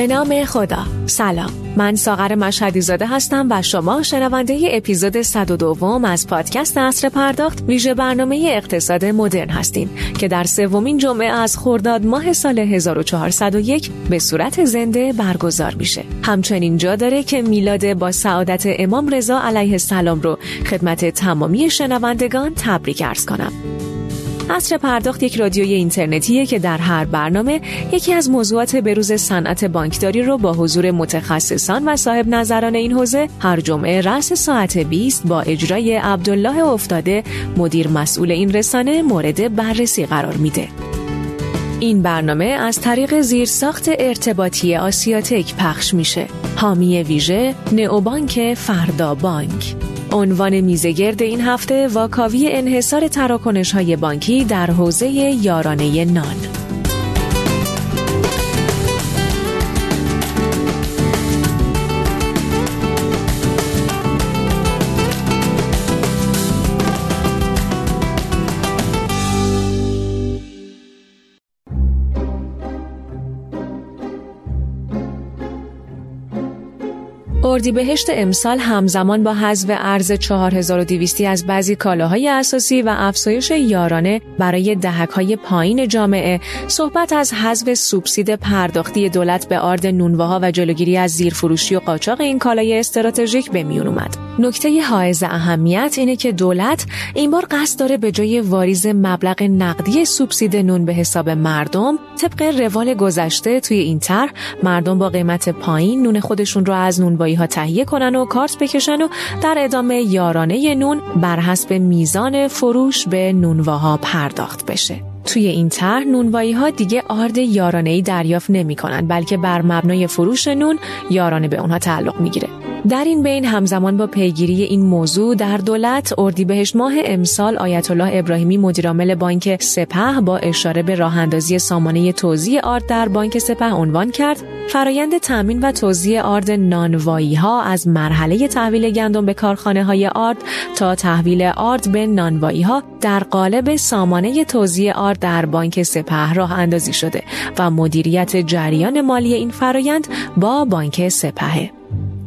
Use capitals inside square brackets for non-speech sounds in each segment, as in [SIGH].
به نام خدا. سلام. من ساغر مشهدی زاده هستم و شما شنونده اپیزود 102 از پادکست اصر پرداخت. ویژه برنامه اقتصاد مدرن هستیم که در سومین جمعه از خرداد ماه سال 1401 به صورت زنده برگزار میشه. همچنین جا داره که میلاد با سعادت امام رضا علیه السلام رو خدمت تمامی شنوندگان تبریک ارز کنم. اصر پرداخت یک رادیوی اینترنتیه که در هر برنامه یکی از موضوعات بروز صنعت بانکداری رو با حضور متخصصان و صاحب نظران این حوزه هر جمعه رأس ساعت 20 با اجرای عبدالله افتاده مدیر مسئول این رسانه مورد بررسی قرار میده. این برنامه از طریق زیرساخت ارتباطی آسیاتک پخش میشه. حامی ویژه نئوبانک فردا بانک عنوان میزگرد این هفته واکاوی انحصار تراکنش های بانکی در حوزه یارانه نان. اردیبهشت امسال همزمان با حذف ارز 4200 از بعضی کالاهای اساسی و افزایش یارانه برای دهک‌های پایین جامعه صحبت از حذف سوبسید پرداختی دولت به آرد نونواها و جلوگیری از زیرفروشی و قاچاق این کالای استراتژیک به میون اومد. نکته حائز اهمیت اینه که دولت این بار قصد داره به جای واریز مبلغ نقدی سوبسید نون به حساب مردم طبق روال گذشته توی این طرح مردم با قیمت پایین نون خودشون رو از نونوایی ها تهیه کنن و کارت بکشن و در ادامه یارانه نون بر حسب میزان فروش به نونواها پرداخت بشه. توی این طرح نونوایی ها دیگه آرد یارانه ای دریافت نمی کنن بلکه بر مبنای فروش نون یارانه به اونها تعلق می‌گیره. در این بین همزمان با پیگیری این موضوع در دولت اردیبهشت ماه امسال آیت الله ابراهیمی مدیرعامل بانک سپه با اشاره به راه اندازی سامانه توزیع آرد در بانک سپه عنوان کرد. فرایند تامین و توزیع آرد نانوایی ها از مرحله تحویل گندم به کارخانه های آرد تا تحویل آرد به نانوایی ها در قالب سامانه توزیع آرد در بانک سپه راه اندازی شده و مدیریت جریان مالی این فرایند با بانک سپه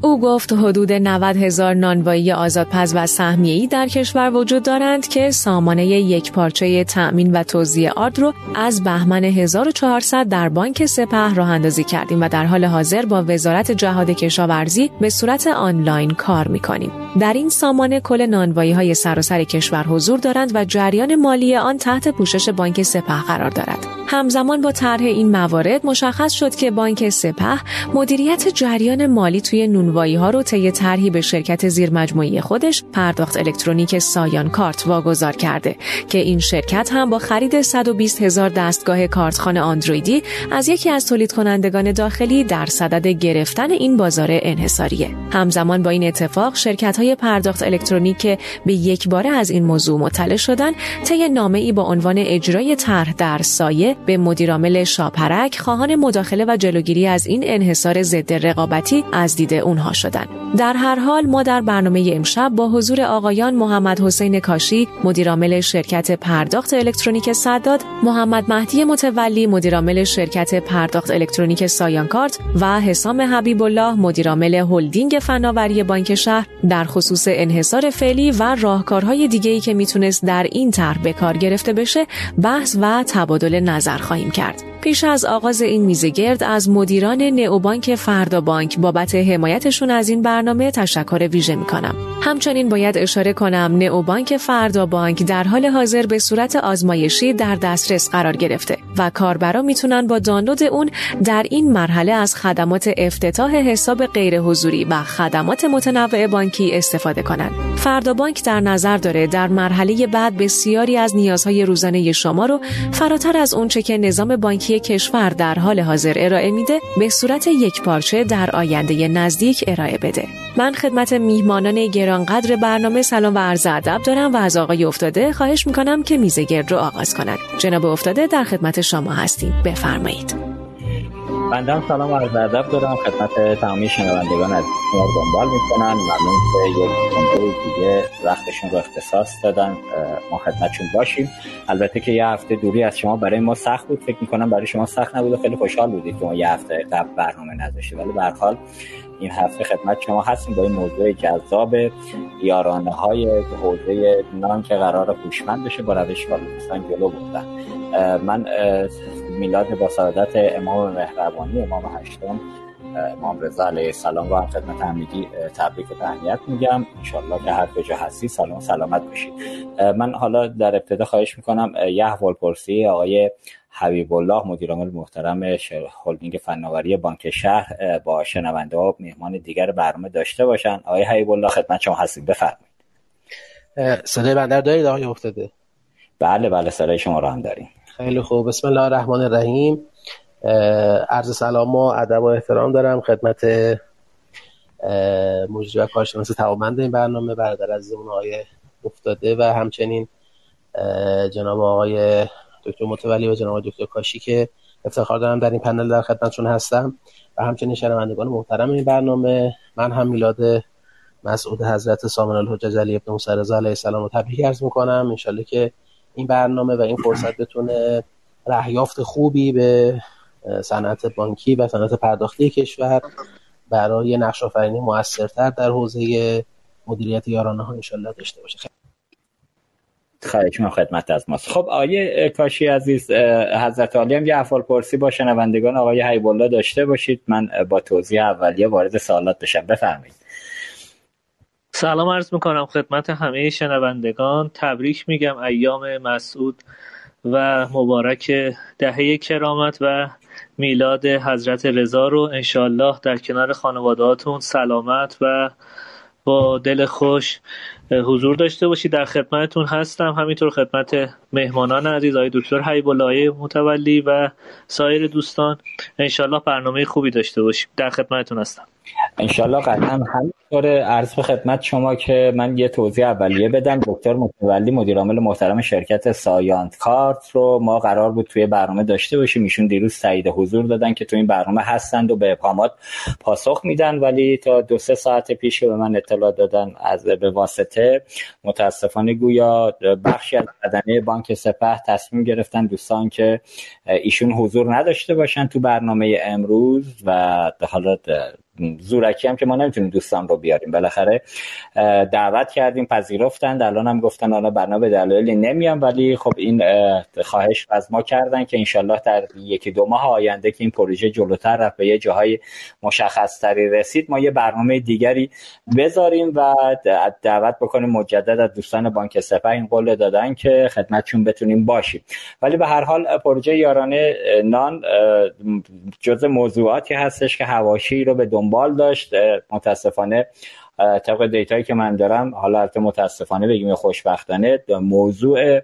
او گفت حدود 90 هزار نانوایی آزادپز و سهمیه‌ای در کشور وجود دارند که سامانه یک پارچه تأمین و توزیع آرد رو از بهمن 1400 در بانک سپه راه اندازی کردیم و در حال حاضر با وزارت جهاد کشاورزی به صورت آنلاین کار می‌کنیم. در این سامانه کل نانوایی های سراسر کشور حضور دارند و جریان مالی آن تحت پوشش بانک سپه قرار دارد. همزمان با طرح این موارد مشخص شد که بانک سپه مدیریت جریان مالی توی نونوایی ها رو طی طرحی به شرکت زیرمجموعی خودش پرداخت الکترونیک سایان کارت واگذار کرده که این شرکت هم با خرید 120 هزار دستگاه کارتخانه آندرویدی از یکی از تولید کنندگان داخلی در صدد گرفتن این بازار انحصاریه. همزمان با این اتفاق شرکت های پرداخت الکترونیک به یک باره از این موضوع مطلع شدن طی نامه ای با عنوان اجرای طرح در سایه به مدیرعامل شاپرک خواهان مداخله و جلوگیری از این انحصار ضد رقابتی از دید اونها شدند. در هر حال ما در برنامه امشب با حضور آقایان محمد حسین کاشی مدیرعامل شرکت پرداخت الکترونیک صداد محمد مهدی متولی مدیرعامل شرکت پرداخت الکترونیک سایانکارت و حسام حبیب الله مدیرعامل هلدینگ فناوری بانک شهر در خصوص انحصار فعلی و راهکارهای دیگه‌ای که می‌تونست در این طرح به کار گرفته بشه بحث و تبادل نظر خواهیم کرد. پیش از آغاز این میزگرد از مدیران نئوبانک فردا بانک بابت حمایتشون از این برنامه تشکر ویژه می کنم. همچنین باید اشاره کنم نئوبانک فردا بانک در حال حاضر به صورت آزمایشی در دسترس قرار گرفته و کاربرا می‌تونن با دانلود اون در این مرحله از خدمات افتتاح حساب غیر حضوری و خدمات متنوع بانکی استفاده کنند. فردا بانک در نظر داره در مرحله بعد بسیاری از نیازهای روزانه شما رو فراتر از اونچه که نظام بانکی کشور در حال حاضر ارائه میده به صورت یک پارچه در آینده نزدیک ارائه بده. من خدمت میهمانان گرانقدر برنامه سلام و عرض ادب دارم و از آقای افتاده خواهش می‌کنم که میزه گرد رو آغاز کنند. جناب افتاده در خدمت شما هستیم. بفرمایید. بنده هم سلام و عرض ادب دارم. خدمت تمامی شنوندگان از ما دنبال می‌کنن ممنون که یک کنده دیگه وقتشون رو اختصاص دادن. ما خدمتشون باشیم. البته که یه هفته دوری از شما برای ما سخت بود. فکر می‌کنم برای شما سخت نبود و خیلی خوشحال بودید که ما یه هفته قبل برنامه نداشتیم ولی به حال این هفته خدمت شما هستیم با این موضوع جذاب یارانه های حوزه نان که قرار هوشمند بشه با روش والدستان جلو بودن من میلاد با سعادت امام مهربانی امام هشتم امام رضا علیه السلام رو هم خدمت همگی تبریک و تهنیت میگم. انشالله که هر کجا هستی سلام سلامت باشید. من حالا در ابتدا خواهش می‌کنم یه احوال پرسی آقای حبیب الله مدیر عامل محترم هلدینگ فناوری بانک شهر با شنونده ها مهمان دیگر برنامه داشته باشن. آقای حبیب الله خدمت شما هستید بفرمایید. صدای بندر دارید آقای افتاده؟ بله بله صدای شما رو هم داریم. خیلی خوب. بسم الله الرحمن الرحیم. عرض سلام و ادب و احترام دارم خدمت مجری و کارشناس توامند این برنامه برادر عزیزمون آقای افتاده و همچنین جناب آقای دکتر متولی و جناب دکتر کاشی که افتخار دارم در این پنل در خدمتشون هستم. و همچنین شنوندگان محترم این برنامه من هم میلاد مسعود حضرت سامن الحجج علی ابن موسی علیه السلام رو تبریک عرض می‌کنم. انشالله که این برنامه و این فرصت بتونه رهیافت خوبی به صنعت بانکی و صنعت پرداختی کشور برای نقش آفرینی موثرتر در حوزه مدیریت یارانه ها انشالله داشته باشه. خواهش من خدمت از ماست. خب آقای کاشی عزیز حضرت عالی هم یه افعال پرسی با شنوندگان آقای حیب الله داشته باشید. من با توضیح اولیه وارد سوالات بشم. بفرمایید. سلام عرض می‌کنم خدمت همه شنوندگان. تبریک میگم ایام مسعود و مبارک دهه کرامت و میلاد حضرت رضا رو. انشالله در کنار خانوادهاتون سلامت و با دل خوش حضور داشته باشید در خدمتتون هستم. همینطور خدمت مهمانان عزیز آقای دکتر حیب متولی و سایر دوستان. انشالله برنامه خوبی داشته باشیم. در خدمتتون هستم. انشالله قطعا همینطور عرض به خدمت شما که من یه توضیح اولیه بدم. دکتر متولی مدیر عامل محترم شرکت سایانت کارت رو ما قرار بود توی برنامه داشته باشیم. ایشون دیروز تایید حضور دادن که توی این برنامه هستند و به ابهامات پاسخ میدن. ولی تا دو سه ساعت پیش به من اطلاع دادن از به واسطه متاسفانه گویا بخشی از بدنه بانک سپه تصمیم گرفتن دوستان که ایشون حضور نداشته باشن تو برنامه امروز و حالا زورکی هم که ما نمی‌تونیم دوستان رو بیاریم. بالاخره دعوت کردیم پذیرفتند. الان هم گفتن حالا بنا به دلایلی نمیام ولی خب این خواهش از ما کردن که انشالله در یکی دو ماه آینده که این پروژه جلوتر رفت به یه جاهای مشخص تری رسید ما یه برنامه دیگری بذاریم و دعوت بکنیم مجدد از دوستان بانک سپه این قول دادن که خدمتشون بتونیم باشیم. ولی به هر حال پروژه یارانه نان جز موضوعاتی هستش که هواشی رو به دنبال داشت. متاسفانه طبق دیتایی که من دارم حالا البته متاسفانه بگیم خوشبختانه موضوع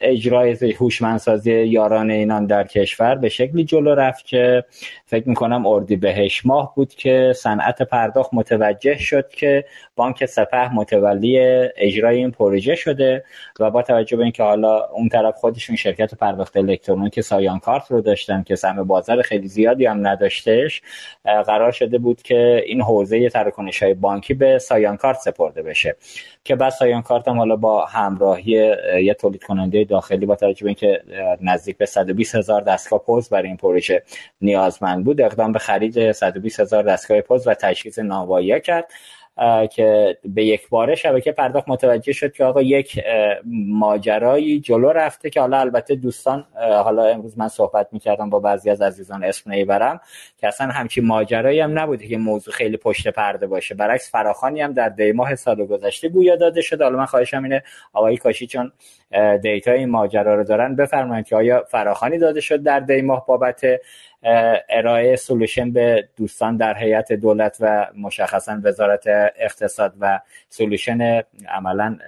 اجرای هوشمندسازی یاران اینان در کشور به شکلی جلو رفت که فکر می‌کنم اردی بهش ماه بود که صنعت پرداخت متوجه شد که بانک سپه متولی اجرای این پروژه شده و با توجه به اینکه حالا اون طرف خودشون شرکت پرداخت الکترونیک سایان کارت رو داشتن که سهم بازار خیلی زیادی هم نداشتهش قرار شده بود که این حوزه تراکنش های بانکی به سایان کارت سپرده بشه. که بعد سایان کارت هم حالا با همراهی یه تولید کننده داخلی با توجه به اینکه نزدیک به 120 هزار دستگاه پوز برای این پروژه نیازمند بود اقدام به خرید 120 هزار دستگاه پوز و تجهیز ناوایی کرد که به یک باره شبکه پرداخت متوجه شد که آقا یک ماجرایی جلو رفته که حالا البته دوستان حالا امروز من صحبت می‌کردم با بعضی از عزیزان اسم نیبرم که اصلا همچین ماجرایی هم نبوده که موضوع خیلی پشت پرده باشه. برعکس فراخانی هم در دی ماه سال گذشته گویا داده شد حالا من خواهشم اینه آقای کاشی چون دیتا این ماجرا رو دارن. بفرمایید که آیا فراخانی داده شد در دی ماه بابت ارائه سولوشن به دوستان در هیئت دولت و مشخصا وزارت اقتصاد و solution عملا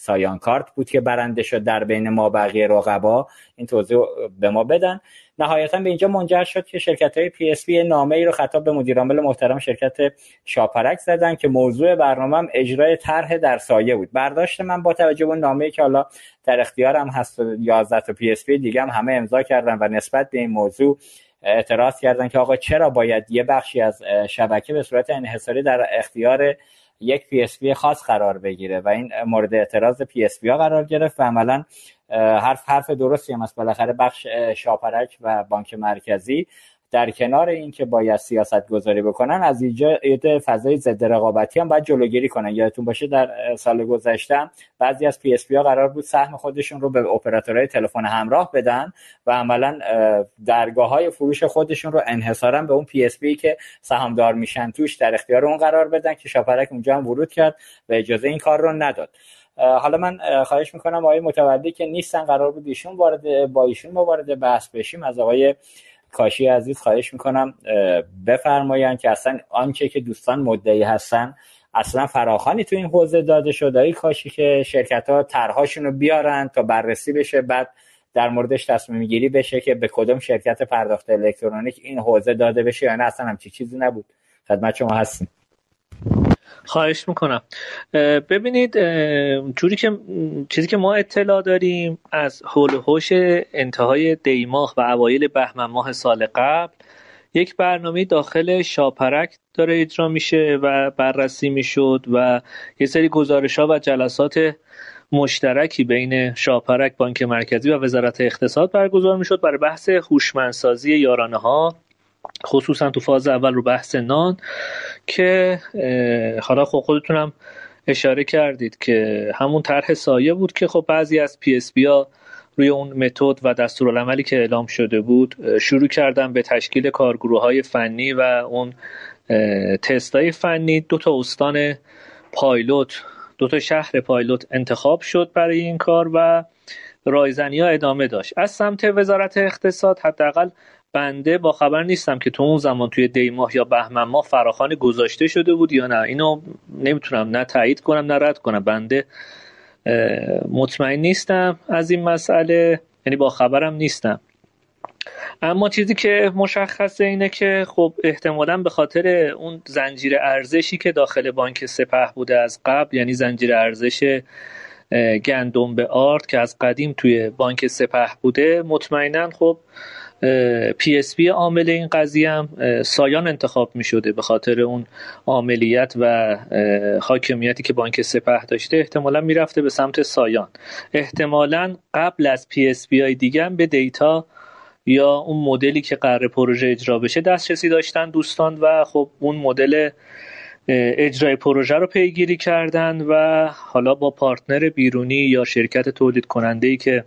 سایان کارت بود که برنده شد در بین ما بقیه رقبا. این توضیح به ما بدن. نهایتا به اینجا منجر شد که شرکت های PSP نامه ای رو خطاب به مدیرعامل محترم شرکت شاپرک زدن که موضوع برنامه اجرای طرح در سایه بود. برداشت من با توجه به نامه ای که حالا در اختیارم هست 11 تا PSP دیگه هم همه امضا کردن و نسبت به این موضوع اعتراض کردن که آقا چرا باید یه بخشی از شبکه به صورت انحصاری در اختیار یک PSP خاص قرار بگیره و این مورد اعتراض PSP ها قرار گرفت و عملا حرف حرف درستی هم است بالاخره بخش شاپرک و بانک مرکزی در کنار اینکه باید سیاست گذاری بکنن از ایجاد فضای ضد رقابتی هم باید جلوگیری کنن. یادتون باشه در سال گذشته بعضی از PSP ها قرار بود سهم خودشون رو به اپراتورهای تلفن همراه بدن و عملا درگاه های فروش خودشون رو انحصارا به اون PSP که سهامدار میشن توش در اختیار اون قرار بدن که شاپرک اونجا هم ورود کرد و اجازه این کار رو نداد. حالا من خواهش می‌کنم آقای متولی که نیستن قرار بود ایشون وارد با ایشون وارد بحث بشیم. از آقای کاشی عزیز خواهش می‌کنم بفرمایند که اصلا آنچه که دوستان مدعی هستن اصلا فراخوانی تو این حوزه داده شده. کاشی که شرکت ها طرحهاشون رو بیارن تا بررسی بشه بعد در موردش تصمیم گیری بشه که به کدوم شرکت پرداخت الکترونیک این حوزه داده بشه یا نه. اصلا همچی چیزی نبود. خدمت شما هستیم. خواهش می‌کنم. ببینید جوری که چیزی که ما اطلاع داریم از حول هوش انتهای دیماه و اوایل بهمن ماه سال قبل یک برنامه داخل شاپرک داره اجرا میشه و بررسی می‌شد و یه سری گزارش ها و جلسات مشترکی بین شاپرک بانک مرکزی و وزارت اقتصاد برگزار می‌شد برای بحث هوشمندسازی یارانه ها خصوصا تو فاز اول رو بحث نان که حالا خب خودتونم اشاره کردید که همون طرح سایه بود که خب بعضی از PSP روی اون متد و دستورالعملی که اعلام شده بود شروع کردن به تشکیل کارگروه های فنی و اون تست های فنی. دو تا استان پایلوت دو تا شهر پایلوت انتخاب شد برای این کار و رایزنی ها ادامه داشت. از سمت وزارت اقتصاد حداقل بنده با خبر نیستم که تو اون زمان توی دی ماه یا بهمن ماه فراخان گذاشته شده بود یا نه. اینو نمی‌تونم نه تایید کنم نه رد کنم. بنده مطمئن نیستم از این مسئله یعنی با خبرم نیستم. اما چیزی که مشخصه اینه که خب احتمالا به خاطر اون زنجیره ارزشی که داخل بانک سپه بوده از قبل یعنی زنجیره ارزش گندم به آرد که از قدیم توی بانک سپه بوده مطمئنا خب PSP عامل این قضیه هم سایان انتخاب می شده به خاطر اون عاملیت و حاکمیتی که بانک سپه داشته احتمالا می‌رفته به سمت سایان. احتمالا قبل از PSP های دیگه هم به data یا اون مدلی که قرار پروژه اجرا بشه دسترسی داشتن دوستان و خب اون مدل اجرای پروژه رو پیگیری کردن و حالا با partner بیرونی یا شرکت تولید کننده ای که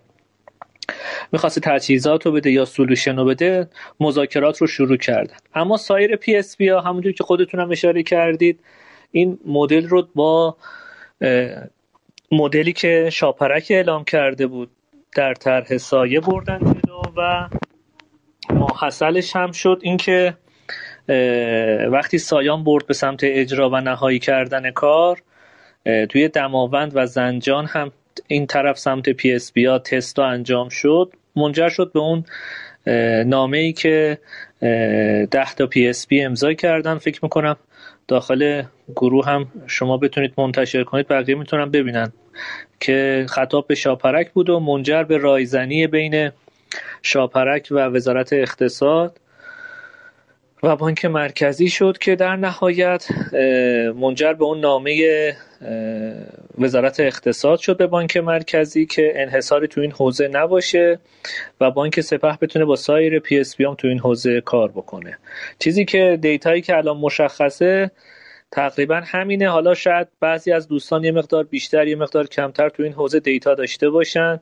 می‌خواسته تجهیزات رو بده یا solution رو بده مذاکرات رو شروع کردن اما سایر PSP ها همونجور که خودتون هم اشاره کردید این مدل رو با مدلی که شاپرک اعلام کرده بود در طرح سایه بردن جلو و ماحصلش هم شد. اینکه وقتی سایان برد به سمت اجرا و نهایی کردن کار توی دماوند و زنجان هم این طرف سمت PSP ها انجام شد. منجر شد به اون نامه ای که ده تا PSP امضا کردن. فکر می‌کنم داخل گروه هم شما بتونید منتشر کنید. بقیه می‌تونن ببینن که خطاب به شاپرک بود و منجر به رایزنی بین شاپرک و وزارت اقتصاد و بانک مرکزی شد که در نهایت منجر به اون نامه وزارت اقتصاد شد به بانک مرکزی که انحصاری تو این حوزه نباشه و بانک سپه بتونه با سایر PSP هم تو این حوزه کار بکنه. چیزی که data یی که الان مشخصه تقریبا همینه. حالا شاید بعضی از دوستان یه مقدار بیشتر یه مقدار کمتر تو این حوزه data داشته باشن.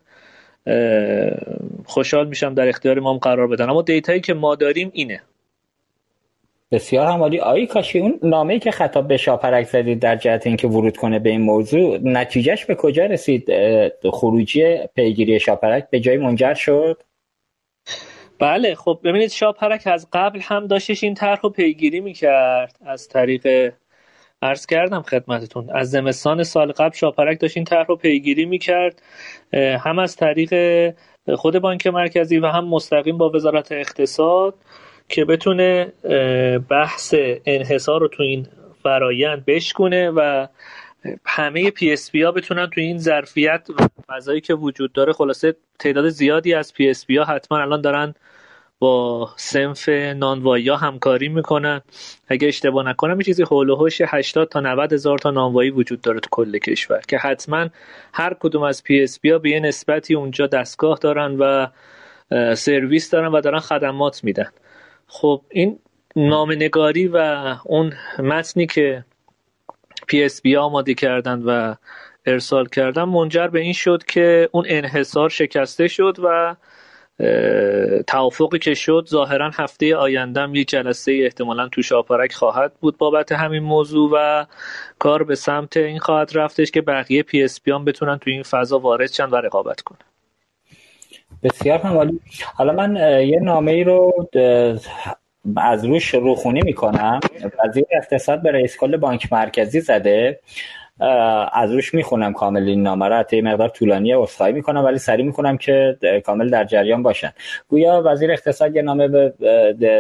خوشحال میشم در اختیار ما قرار بدن. اما data یی که ما داریم اینه. بسیار عالی. آقای کاشی اون نامه‌ای که خطاب به شاپرک زدید در جهت اینکه ورود کنه به این موضوع نتیجه‌ش به کجا رسید؟ خروجی پیگیری شاپرک به جایی منجر شد؟ بله خب ببینید شاپرک از قبل هم داشتش این طرح رو پیگیری می‌کرد. از طریق عرض کردم خدمتتون از زمستان سال قبل شاپرک داشت این طرح رو پیگیری می‌کرد. هم از طریق خود بانک مرکزی و هم مستقیم با وزارت اقتصاد. که بتونه بحث انحصار رو تو این فرایند بشکونه و همه PSP ها بتونن تو این ظرفیت و فضایی که وجود داره. خلاصه تعداد زیادی از PSP ها حتما الان دارن با صنف نانوایی ها همکاری می‌کنن. اگه اشتباه نکنم یه چیزی حول و حوش 80 تا 90 هزار تا نانوایی وجود داره تو کل کشور که حتما هر کدوم از PSP ها به یه نسبتی اونجا دستگاه دارن و سرویس دارن و دارن خدمات میدن. خب این نامه‌نگاری و اون متنی که PSP آماده کردن و ارسال کردن منجر به این شد که اون انحصار شکسته شد و توافقی که شد ظاهرا هفته آینده‌م یک جلسه احتمالا تو شاپرک خواهد بود بابت همین موضوع و کار به سمت این خواهد رفتش که بقیه پی اس هم بتونن تو این فضا وارد شن و رقابت کنن. بسیار هم حالا من یه نامه ای رو از روش روخونی می‌کنم. وزیر اقتصاد به رئیس کل بانک مرکزی زده. از روش می‌خونم کامل این نامه را حتی مقدار طولانی اصخایی می‌کنم ولی سریع می‌کنم که کامل در جریان باشن. گویا وزیر اقتصاد یه نامه به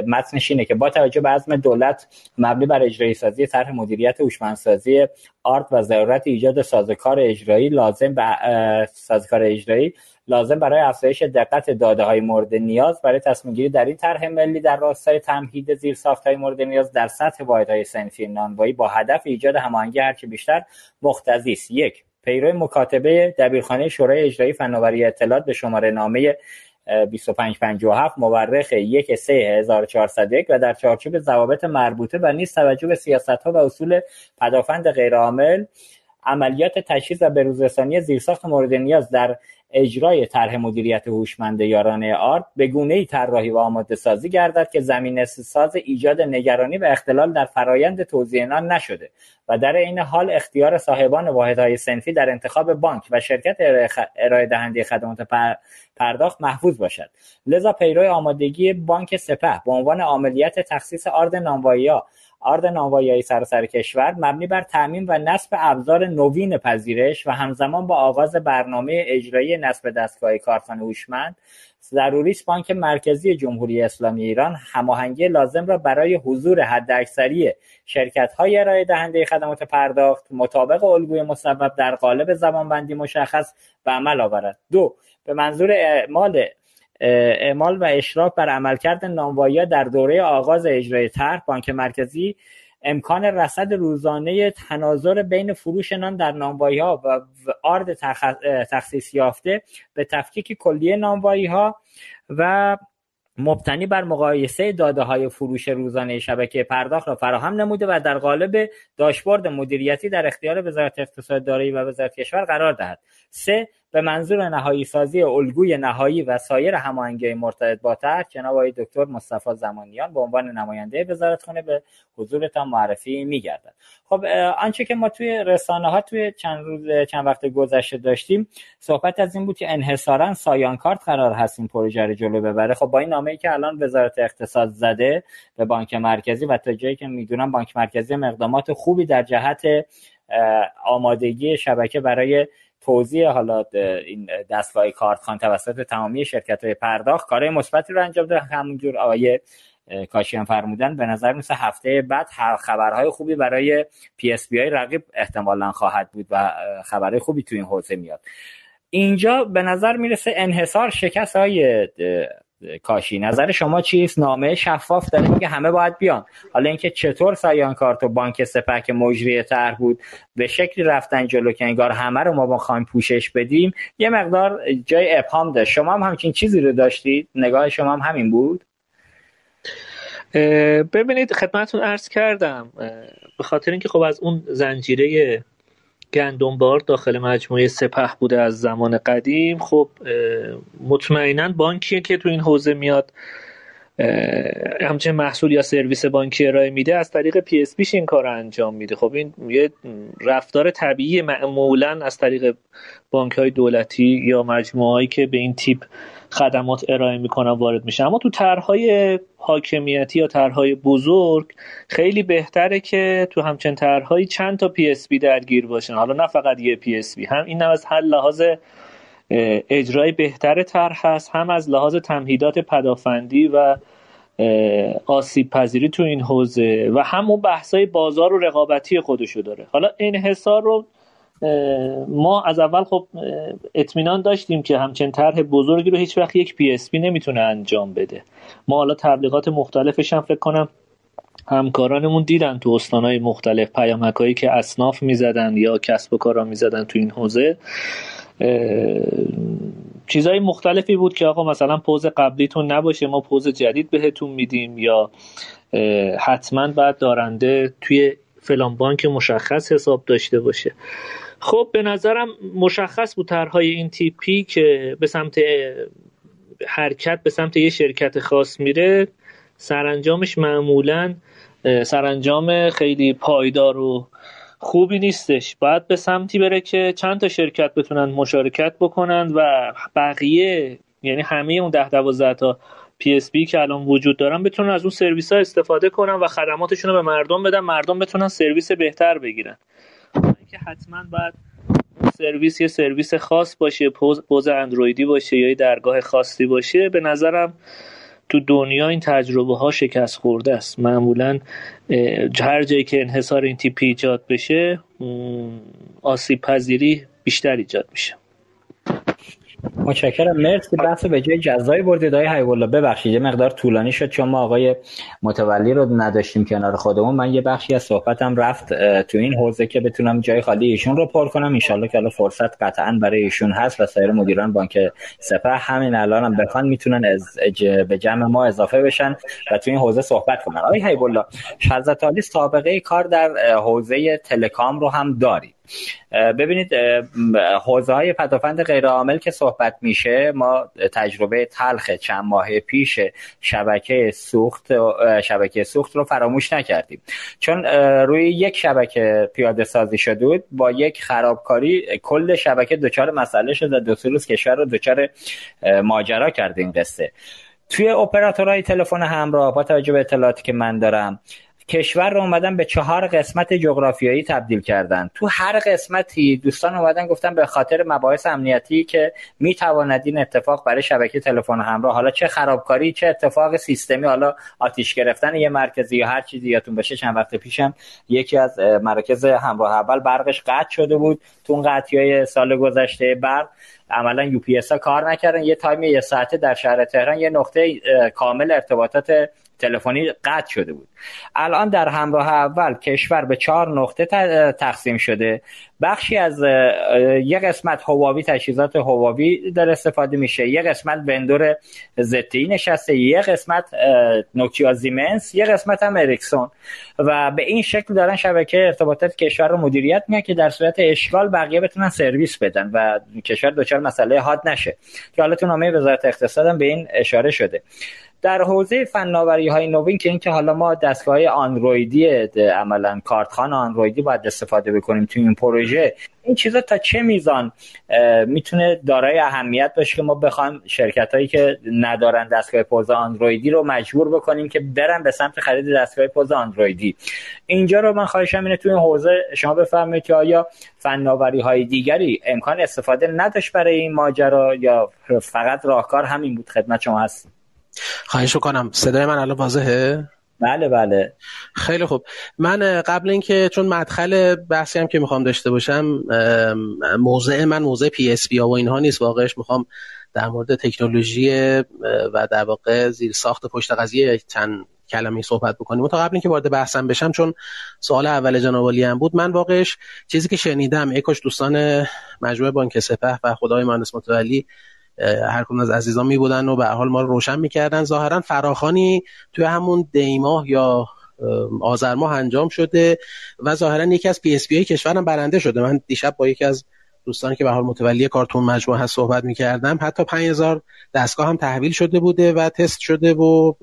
متنش اینه که با توجه به عزم دولت مبنی بر اجرایی سازی طرح مدیریت هوشمندسازی آرت و ضرورت ایجاد سازوکار اجرایی لازم به سازوکار اجرایی لازم برای افزایش دقت داده های مورد نیاز برای تصمیم گیری در این طرح ملی در راستای تمهید زیر های مورد نیاز در سطح واحدهای صنفی نانوایی با هدف ایجاد هماهنگی هرچه بیشتر مقتضی است. یک پیرو مکاتبه دبیرخانه شورای اجرایی فناوری اطلاعات به شماره نامه 2557 مورخ 1 3 1401 و در چارچوب ضوابط مربوطه و نیز توجه به سیاست ها و اصول پدافند غیرعامل عملیات تجهیز و بروزرسانی زیرساخت مورد نیاز در اجرای طرح مدیریت هوشمند یارانه آرت به گونه ای طراحی و آماده سازی گردد که زمین ساز ایجاد نگرانی و اختلال در فرایند توزیع نان نشده و در این حال اختیار صاحبان واحدهای سنفی در انتخاب بانک و شرکت ارائه دهنده خدمات پرداخت محفوظ باشد. لذا پیرو آمادگی بانک سپه به عنوان عملیات تخصیص آرد نانوایی آرد نانوایی سراسر کشور مبنی بر تعمین و نصب ابزار نوین پذیرش و همزمان با آغاز برنامه اجرایی نصب دستگاه کارتخانه هوشمند ضروری است بانک مرکزی جمهوری اسلامی ایران هماهنگی لازم را برای حضور حداکثری های ارائه دهنده خدمات پرداخت مطابق الگوی مصوب در قالب زمانبندی مشخص به عمل آورد. دو به منظور اعمال اعمال و اشراف بر عملکرد نانوایی در دوره آغاز اجرای طرح بانک مرکزی امکان رصد روزانه تناظر بین فروش نان در نانوایی و آرد تخصیص یافته به تفکیک کلیه نانوایی و مبتنی بر مقایسه داده های فروش روزانه شبکه پرداخت را فراهم نموده و در قالب داشبورد مدیریتی در اختیار وزارت اقتصاد دارایی و وزارت کشور قرار دهد. سه به منظور نهایی سازی الگوی نهایی و سایر هماهنگی مرتبط با طرح جناب آقای دکتر مصطفی زمانیان به عنوان نماینده وزارتخانه به حضورتان معرفی میگردد. خب آنچه که ما توی رسانه ها توی چند روز چند وقت گذشته داشتیم صحبت از این بود که انحصارا سایان کارت قرار هست این پروژه رو جلو ببره. خب با این نامه ای که الان وزارت اقتصاد زده به بانک مرکزی و تا جایی که می‌دونم بانک مرکزی مقدمات خوبی در جهت آمادگی شبکه برای توزیع حالا این دستگاه کارتخان توسط تمامی شرکت های پرداخت کارهای مثبتی رو انجام داده. همونجور آقای کاشیان فرمودن به نظر مثل هفته بعد خبرهای خوبی برای پی اس بی رقیب احتمالا خواهد بود و خبرهای خوبی تو این حوزه میاد. اینجا به نظر می‌رسه انحصار شکست های کاشی. نظر شما چیست؟ نامه شفاف داره که همه باید بیان. حالا اینکه چطور سایان کارت و بانک سپه که مجری طرح بود به شکلی رفتن جلو که انگار همه رو ما بخوایم پوشش بدیم یه مقدار جای ابهام داشت. شما هم همچین چیزی رو داشتید؟ نگاه شما هم همین بود؟ ببینید خدمتون عرض کردم به خاطر اینکه خب از اون زنجیره گندمبار داخل مجموعه سپه بوده از زمان قدیم. خب مطمئنا بانکیه که تو این حوزه میاد. همچین محصول یا سرویس بانکی ارائه میده از طریق PSP ش این کار رو انجام میده. خب این یه رفتار طبیعی معمولا از طریق بانک های دولتی یا مجموعه که به این تیپ خدمات ارائه می‌کنن وارد میشه اما تو طرحهای حاکمیتی یا طرحهای بزرگ خیلی بهتره که تو همچین طرحهایی چند تا PSP درگیر باشن. حالا نه فقط یه PSP هم این از هر لحاظ اجرای بهتر طرح هست هم از لحاظ تمهیدات پدافندی و آسیب پذیری تو این حوزه و همون بحثای بازار و رقابتی خودشو داره. حالا انحصار رو ما از اول خب اطمینان داشتیم که همچین طرح بزرگی رو هیچ وقت یک PSP نمی‌تونه انجام بده. ما حالا تبلیغات مختلفش هم فکر کنم همکارانمون دیدن تو استانهای مختلف پیامک که اصناف می‌زدن یا کسب و کارا می‌زدن تو این حوزه. چیزهای مختلفی بود که آقا مثلا پوز قبلیتون نباشه ما پوز جدید بهتون میدیم یا حتما باید دارنده توی فلان بانک مشخص حساب داشته باشه. خب به نظرم مشخص بود طرحهای این تیپی که به سمت حرکت به سمت یه شرکت خاص میره. سرانجامش معمولا سرانجام خیلی پایدار و خوبی نیستش. باید به سمتی بره که چند تا شرکت بتونن مشارکت بکنن و بقیه یعنی همه اون ده دوازده تا PSP که الان وجود دارن بتونن از اون سرویس ها استفاده کنن و خدماتشون رو به مردم بدن. مردم بتونن سرویس بهتر بگیرن. که حتما باید سرویس یه سرویس خاص باشه پوز اندرویدی باشه یا درگاه خاصی باشه. به نظرم تو دنیا این تجربه ها شکست خورده است. معمولا هر جایی که انحصار این تیپی ایجاد بشه آسیب پذیری بیشتر ایجاد میشه. متشکرم. مرسی. بحث به جای جزایی بردید. آقای حیب ببخشید. یه مقدار طولانی شد چون ما آقای متولی رو نداشتیم کنار خودمون. من یه بخشی از صحبتم رفت تو این حوزه که بتونم جای خالی ایشون رو پر کنم. ان که الان فرصت قطعا برای ایشون هست و سایر مدیران بانک سپه همین الان هم بخوان می‌تونن از به جمع ما اضافه بشن و تو این حوزه صحبت کنن. آقای حیب الله حضرت علی سابقه کار در حوزه تلکام رو هم دارید. ببینید حوزه های پدافند غیر عامل که صحبت میشه ما تجربه تلخ چند ماه پیش شبکه سوخت شبکه سوخت رو فراموش نکردیم. چون روی یک شبکه پیاده سازی شده بود با یک خرابکاری کل شبکه دچار مسئله شد و دو روز کشور رو دچار ماجرا کرد این قصه توی اپراتورهای تلفن همراه با توجه به اطلاعاتی که من دارم کشور رو اومدن به چهار قسمت جغرافیایی تبدیل کردن. تو هر قسمتی دوستان اومدن گفتن به خاطر مباحث امنیتی که می‌تواند این اتفاق برای شبکه تلفن همراه حالا چه خرابکاری چه اتفاق سیستمی حالا آتیش گرفتن یه مرکزی یا هر چیزی یادتون باشه چند وقت پیشم یکی از مراکز همراه اول برقش قطع شده بود تو اون قطعی های سال گذشته برق. عملا UPS کار نکردن. یه time یه ساعته در شهر تهران یه نقطه کامل ارتباطات تلفنی قطع شده بود. الان در همراه اول کشور به چهار نقطه تقسیم شده. بخشی از یه قسمت هواوی تجهیزات هواوی در استفاده میشه. یه قسمت وندور زتی نشسته. یه قسمت نوکیا زیمنس یه قسمت هم اریکسون. و به این شکل دارن شبکه ارتباطات کشور رو مدیریت می‌کنن که در صورت اشغال بقیه بتونن سرویس بدن و کشور دچار مسئله حاد نشه. که حالا تو نامه وزارت اقتصاد هم به این اشاره شده. در حوزه فناوری های نوین که اینکه حالا ما دستگاه آندرویدی عملا کارتخان آندرویدی باید استفاده بکنیم تو این پروژه این چیزا تا چه میزان می‌تونه دارای اهمیت باشه که ما بخوایم شرکت هایی که ندارن دستگاه پوز آندرویدی رو مجبور بکنیم که برن به سمت خرید دستگاه پوز آندرویدی. اینجا رو من خواهشم اینه تو این حوزه شما بفرمایید که آیا فناوری های دیگری امکان استفاده نداشت برای این ماجرا یا فقط راهکار همین بود خدمت شما هست خواهش کنم صدای من الان واضحه؟ بله بله. خیلی خوب. من قبل اینکه چون مدخل بحثی هم که می‌خوام داشته باشم موضع من موضع پی اس بی و اینها نیست. واقعش می‌خوام در مورد تکنولوژی و در واقع زیر ساخت پشت قضیه چند کلمه صحبت بکنیم. تا قبل اینکه وارد بحثم بشم چون سوال اول جناب هم بود من واقعش چیزی که شنیدم ای کاش دوستان مجموعه بانک سپه و خود آقای مهندس متولی هر کدوم از عزیزان می بودن و به حال ما رو روشن می‌کردن. ظاهرا فراخوانی توی همون دیماه یا آذر ماه انجام شده و ظاهرا یکی از PSP کشورم برنده شده. من دیشب با یکی از دوستانی که به حال متولی کار تو اون مجموعه هست صحبت می‌کردم حتی 5000 دستگاه هم تحویل شده بوده و تست شده و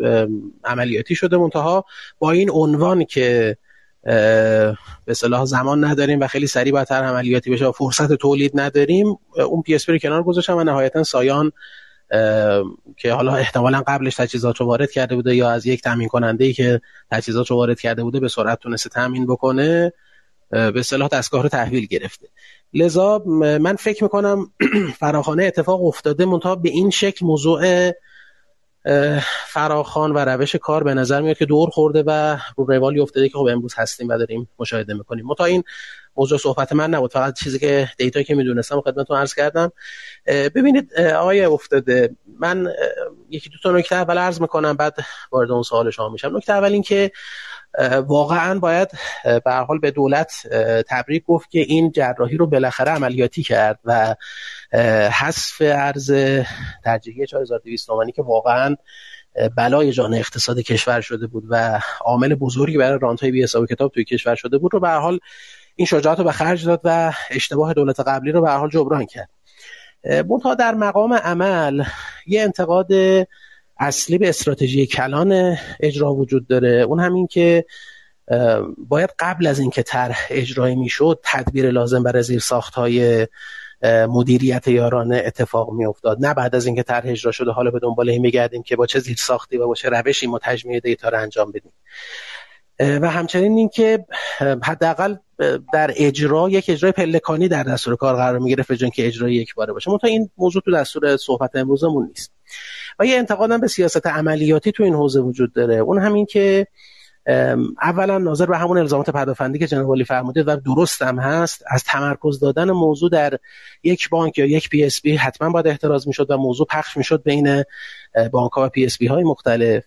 عملیاتی شده منتها با این عنوان که به صلاح زمان نداریم و خیلی سریع باید هر عملیاتی بشه و فرصت تولید نداریم. اون پی اس رو کنار گذاشتم و نهایتا سایان که حالا احتمالا قبلش تجهیزات رو وارد کرده بوده یا از یک تامین کننده ای که تجهیزات رو وارد کرده بوده به سرعت تونسته تامین بکنه به صلاح دستگاه رو تحویل گرفته. لذا من فکر می‌کنم [CLEARS THROAT] فراخانه اتفاق افتاده منتها به این شکل موضوع فراخان و روش کار به نظر میاد که دور خورده و رو روالی افتاده که خب امروز هستیم و داریم مشاهده می‌کنیم. متا این موضوع صحبت من نبود فقط چیزی که دیتایی که می‌دونستم خدمتتون عرض کردم. ببینید آقای افتاده من یکی دو تا نکته اول عرض می‌کنم بعد وارد اون سوال شما میشم. نکته اول این که واقعا باید به حال به دولت تبریک گفت که این جراحی رو بالاخره عملیاتی کرد و حذف ارز ترجیحی 4200 تومانی که واقعا بلای جان اقتصاد کشور شده بود و عامل بزرگی برای رانت های بی حساب کتاب توی کشور شده بود رو به حال این شجاعت رو به خرج داد و اشتباه دولت قبلی رو به حال جبران کرد. منتها در مقام عمل یه انتقاد اصلی به استراتژی کلان اجرا وجود داره. اون همین که باید قبل از اینکه طرح اجرایی می‌شد تدبیر لازم برای زیر ساخت های مدیریت یارانه اتفاق می افتاد نه بعد از اینکه طرح اجرا شده حالا به دنبال این میگردیم که با چه زیر ساختی و با چه روشی ما تجمیع دیتا رو انجام بدیم. و همچنین اینکه حداقل در اجرا یک اجرای پلکانی در دستور کار قرار می گرفت که اجرای یک باره باشه. منتها این موضوع تو دستور صحبت امروزمون نیست. و یه انتقادم به سیاست عملیاتی تو این حوزه وجود داره. اون همین که اولا ناظر به همون الزامات پدافندی که جناب علی فرمودید و درست هم هست. از تمرکز دادن موضوع در یک بانک یا یک PSP حتما باید احتراز می‌شد و موضوع پخش می‌شد بین بانک ها و PSP های مختلف.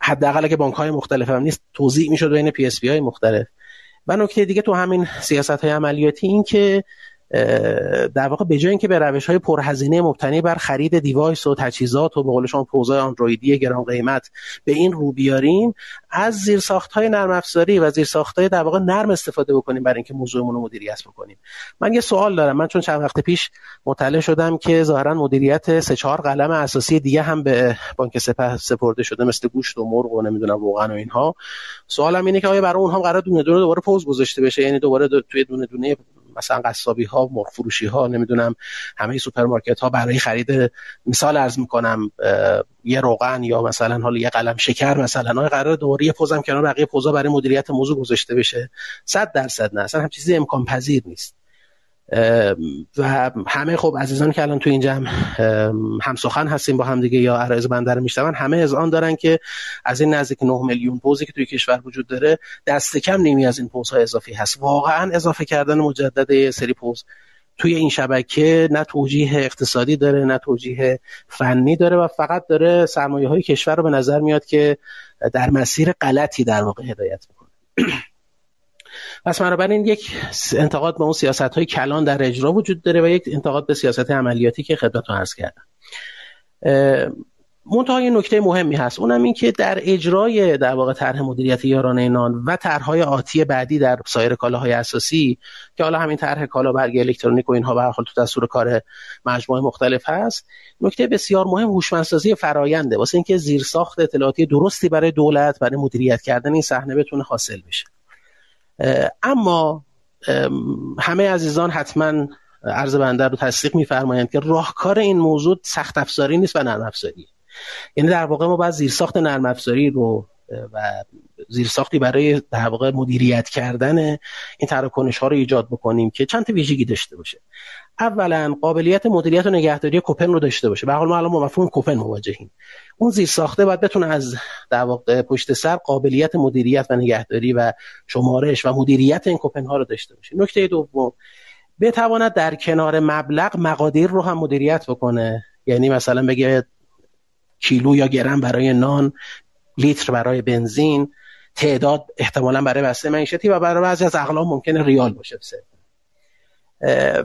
حداقل که بانک های مختلف هم نیست توزیع می‌شد بین PSP های مختلف. و نکته دیگه تو همین سیاست های عملیاتی این که در واقع به جای اینکه به روش های پرهزینه مبتنی بر خرید device و تجهیزات و به قول شما پوزای اندرویدی گران قیمت به این رو بیاریم از زیر ساخت های نرم افزاری و زیر ساخت های در واقع نرم استفاده بکنیم برای اینکه موضوعمون رو مدیریت بکنیم. من یه سوال دارم. من چون چند وقت پیش مطلع شدم که ظاهرا مدیریت سه چهار قلم اساسی دیگه هم به بانک سپه سپرده شده مثل گوشت و مرغ و نمی‌دونم واقعا و اینها. سوالم اینه که آیا برای اونها قراره دونه دونه دوباره پوز گذاشته بشه؟ یعنی دوباره توی دونه دونه مثلا قصابی ها مرغ فروشی ها نمی‌دونم همه سوپرمارکت ها برای خرید مثال عرض می‌کنم یه روغن یا مثلا حالا یه قلم شکر مثلا قراره دوباره یه پوزم کنار بقیه پوزا برای مدیریت موضوع گذاشته بشه. 100 درصد نه اصلا هم چیزی امکان پذیر نیست. و همه خب عزیزان که الان تو این جمع هم سخن هستیم با هم دیگه یا عرایز بنده رو همه از آن دارن که از این نزدیک 9 میلیون پوزی که توی کشور وجود داره دست کم نیمی از این پوزها اضافی هست. واقعا اضافه کردن مجدد سری پوز توی این شبکه نه توجیه اقتصادی داره نه توجیه فنی داره و فقط داره سرمایه های کشور رو به نظر میاد که در مسیر غلطی در واقع هدایت می‌کنه. پس بنابراین یک انتقاد به اون سیاست های کلان در اجرا وجود داره و یک انتقاد به سیاست عملیاتی که خدمتتون عرض کردم. منتها یه نکته مهمی هست. اونم این که در اجرای در واقع طرح مدیریت یارانه نان و طرحهای آتی بعدی در سایر کالاهای اساسی که حالا همین طرح کالا برگ الکترونیک و اینها به حال تو دستور کار مجموعه مختلف هست نکته بسیار مهم هوشمندسازی فراینده واسه اینکه زیرساخت اطلاعاتی درستی برای دولت برای مدیریت کردن این صحنه بتونه حاصل بشه. اما همه عزیزان حتما عرض بنده رو تصدیق میفرمایند که راهکار این موضوع سخت افزاری نیست و نرم افزاری یعنی در واقع ما باید زیرساخت نرم افزاری رو و زیرساختی برای در واقع مدیریت کردن این تراکنش ها رو ایجاد بکنیم که چند تا ویژگی داشته باشه. اولا قابلیت مدیریت و نگهداری کوپن رو داشته باشه. به حال ما الان با مفهوم کوپن مواجهیم. اون زیر ساخته باید بتونه از در واقع پشت سر قابلیت مدیریت و نگهداری و شمارش و مدیریت این کوپن ها رو داشته باشه. نکته دوم بتواند در کنار مبلغ مقادیر رو هم مدیریت بکنه. یعنی مثلا بگه کیلو یا گرم برای نان لیتر برای بنزین تعداد احتمالا برای بسته معیشتی و برای بعضی از اقلام ممکنه ریال باشه.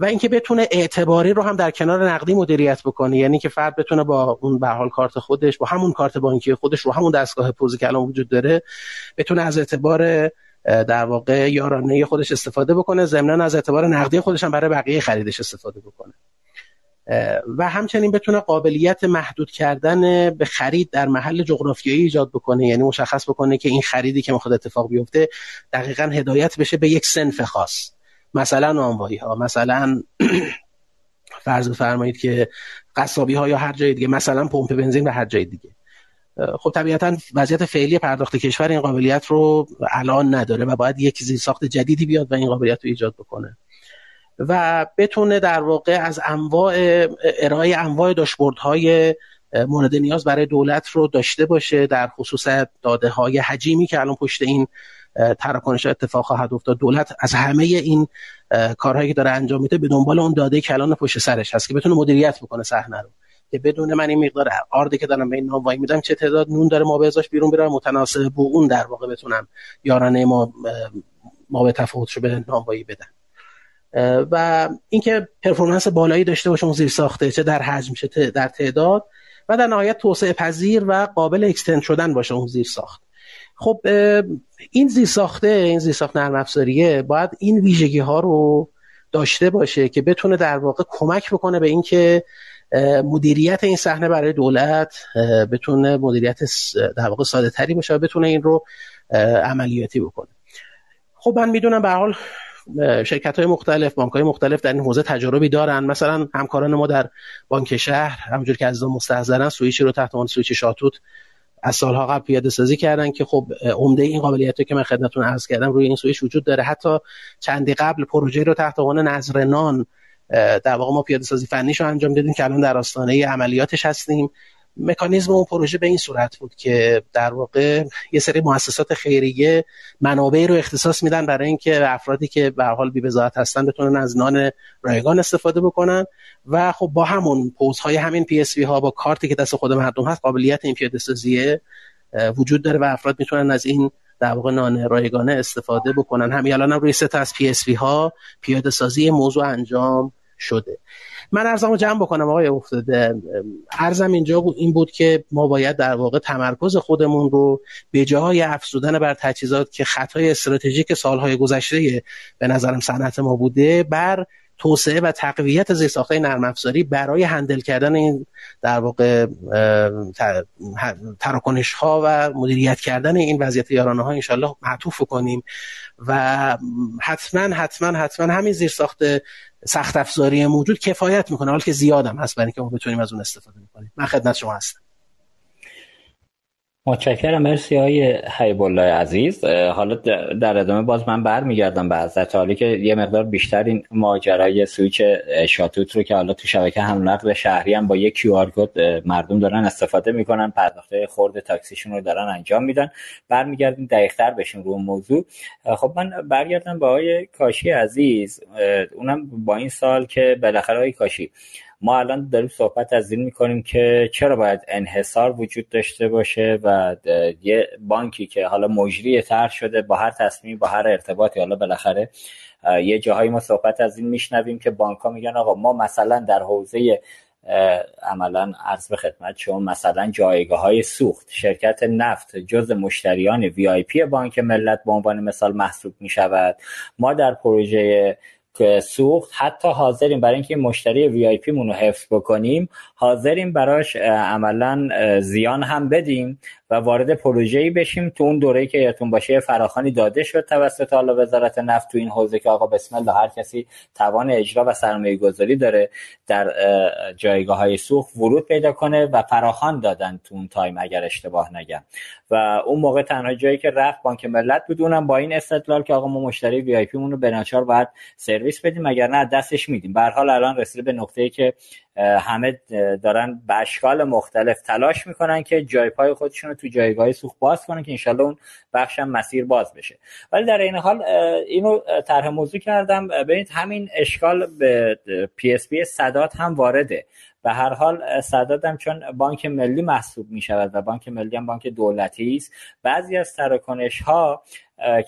و اینکه بتونه اعتباری رو هم در کنار نقدی مدیریت بکنه. یعنی که فرد بتونه با اون به حال کارت خودش با همون کارت بانکی خودش رو همون دستگاه پوزی که الان وجود داره بتونه از اعتبار در واقع یارانه خودش استفاده بکنه. ضمن از اعتبار نقدی خودش هم برای بقیه خریدش استفاده بکنه. و همچنین بتونه قابلیت محدود کردن به خرید در محل جغرافیایی ایجاد بکنه. یعنی مشخص بکنه که این خریدی که می‌خواد اتفاق بیفته دقیقا هدایت بشه به یک سنف خاص. مثلا نانوایی ها مثلا [CLEARS THROAT] فرض بفرمایید که قصابی ها یا هر جای دیگه مثلا پمپ بنزین و هر جای دیگه. خب طبیعتا وضعیت فعلی پرداخت کشور این قابلیت رو الان نداره و باید یک ساخت جدیدی بیاد و این قابلیت رو ایجاد بکنه. و بتونه در واقع از انواع ارائه انواع های مورد نیاز برای دولت رو داشته باشه در خصوص داده های حجیمی که الان پشت این تراکنش اتفاق خواهد افتاد. دولت از همه این کارهایی که داره انجام میده به دنبال اون داده که الان پشت سرش هست که بتونه مدیریت بکنه صحنه رو. که بدون من این مقدار آردی که دارم به این نام وای میدم چه تعداد نون داره ما به بیرون بیرم متناسب با اون در واقع بتونم یارانه ما ما به تفاوت رو به نانوایی بدن. و اینکه پرفورمنس بالایی داشته باشه اون زیر ساخته چه در حجم چه در تعداد و در نهایت توسعه پذیر و قابل اکستند شدن باشه اون زیر ساخت. خب این زیر ساخته این زیر ساخت نرم افزاریه باید این ویژگی ها رو داشته باشه که بتونه در واقع کمک بکنه به اینکه مدیریت این صحنه برای دولت بتونه مدیریت در واقع ساده تری باشه و بتونه این رو عملیاتی بکنه. خب من می‌دونم به حال شرکت های مختلف بانک های مختلف در این حوزه تجربی دارن. مثلا همکاران ما در بانک شهر همونجور که از مستحضرن سویچی رو تحت عنوان سویچ شاتوت از سالها قبل پیاده سازی کردن که خب عمده این قابلیتی که من خدمتتون عرض کردم روی این سویچ وجود داره. حتی چندی قبل پروژه رو تحت عنوان نظر نان در واقع ما پیاده سازی فنیش رو انجام دادیم که الان در آستانه عملیاتش هستیم. مکانیزم اون پروژه به این صورت بود که در واقع یه سری مؤسسات خیریه منابعی رو اختصاص میدن برای اینکه افرادی که به حال بی هستن بتونن از نان رایگان استفاده بکنن و خب با همون پوزهای همین PSP ها با کارتی که دست خود مردم هست قابلیت این پیاده سازی وجود داره و افراد می‌تونن از این در واقع نان رایگانه استفاده بکنن. همین الان هم روی سه تا از PSP ها پیاده سازی موضوع انجام شده. من عرضمو جمع بکنم آقای افتاده عرضم اینجا این بود که ما باید در واقع تمرکز خودمون رو به جای افزودن بر تجهیزات که خطای استراتژیک سالهای گذشته به نظرم صنعت ما بوده بر توسعه و تقویت زیرساختهای نرم افزاری برای هندل کردن این در واقع تراکنش ها و مدیریت کردن این وضعیت یارانه ها انشالله معطوف کنیم و حتما حتما حتما همین زیرساخت سخت افزاری موجود کفایت می‌کنه. حال که زیادم هست برای اینکه ما بتونیم از اون استفاده می‌کنیم من خدمت شما هستم. متشکرم. مرسی های حیب عزیز. حالا در ادامه باز من برمیگردم به حضرت. حالی که یه مقدار بیشتر این ماجرای سویچ شاتوت رو که حالا تو شبکه هم نقل شهری هم با یک کیو آر کد مردم دارن استفاده می‌کنن پرداخته خورد تاکسیشون رو دارن انجام میدن. برمیگردیم دقیقتر بشیم رو موضوع. خب من برگردم با آقای کاشی عزیز. اونم با این سال که بالاخره آقای کاشی ما الان داریم صحبت از این می‌کنیم که چرا باید انحصار وجود داشته باشه و یه بانکی که حالا مجری طرح شده با هر تصمیم با هر ارتباطی حالا بالاخره یه جاهایی ما صحبت از این میشنویم که بانک ها میگن آقا ما مثلا در حوزه عملا عرض به خدمت شما مثلا جایگاه های سوخت شرکت نفت جزء مشتریان VIP بانک ملت به عنوان مثال محسوب می شود ما در پروژه سوخت حتی حاضریم برای اینکه مشتری VIP مونو حفظ بکنیم حاضریم براش عملا زیان هم بدیم. و وارد پروژه‌ای بشیم تو اون دوره‌ای که یادتون باشه فراخوانی داده شد توسط حالا وزارت نفت تو این حوزه که آقا بسم الله هر کسی توان اجرا و سرمایه گذاری داره در جایگاه های سوخت ورود پیدا کنه و فراخان دادن تو اون time اگر اشتباه نگم. و اون موقع تنها جایی که رفت بانک ملت بود اونم با این استدلال که آقا ما مشتری VIP مون رو به باید سرویس بدیم اگر نه دستش میدیم. به حال الان رسیده به نقطه‌ای که همه دارن به اشکال مختلف تلاش می‌کنن که جای پای خودشون رو تو جایگاه سوخت باز کنن که انشالله اون بخش هم مسیر باز بشه. ولی در این حال اینو طرح موضوع کردم. ببینید همین اشکال به PSP سداد هم وارده. به هر حال سداد هم چون بانک ملی محسوب می شود و بانک ملی هم بانک دولتی است. بعضی از تراکنش ها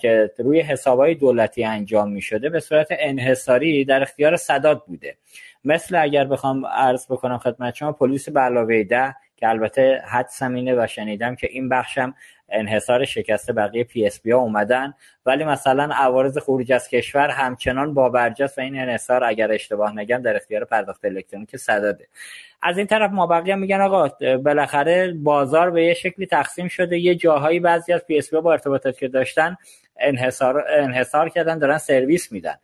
که روی حسابهای دولتی انجام می شده به صورت انحصاری در اختیار سداد بوده. مثل اگر بخوام عرض بکنم خدمت شما پلیس به علاوه ده که البته حدسم اینه و شنیدم که این بخشم انحصار شکسته بقیه PSP ها اومدن. ولی مثلا عوارض خروج از کشور همچنان پابرجاست و این انحصار اگر اشتباه نگم در اختیار پرداخت الکترونیک سداده از این طرف ما بقیه میگن آقا بالاخره بازار به یه شکلی تقسیم شده. یه جاهایی بعضی از PSP با ارتباطات که داشتن انحصار انحصار کردن دارن سرویس میدن.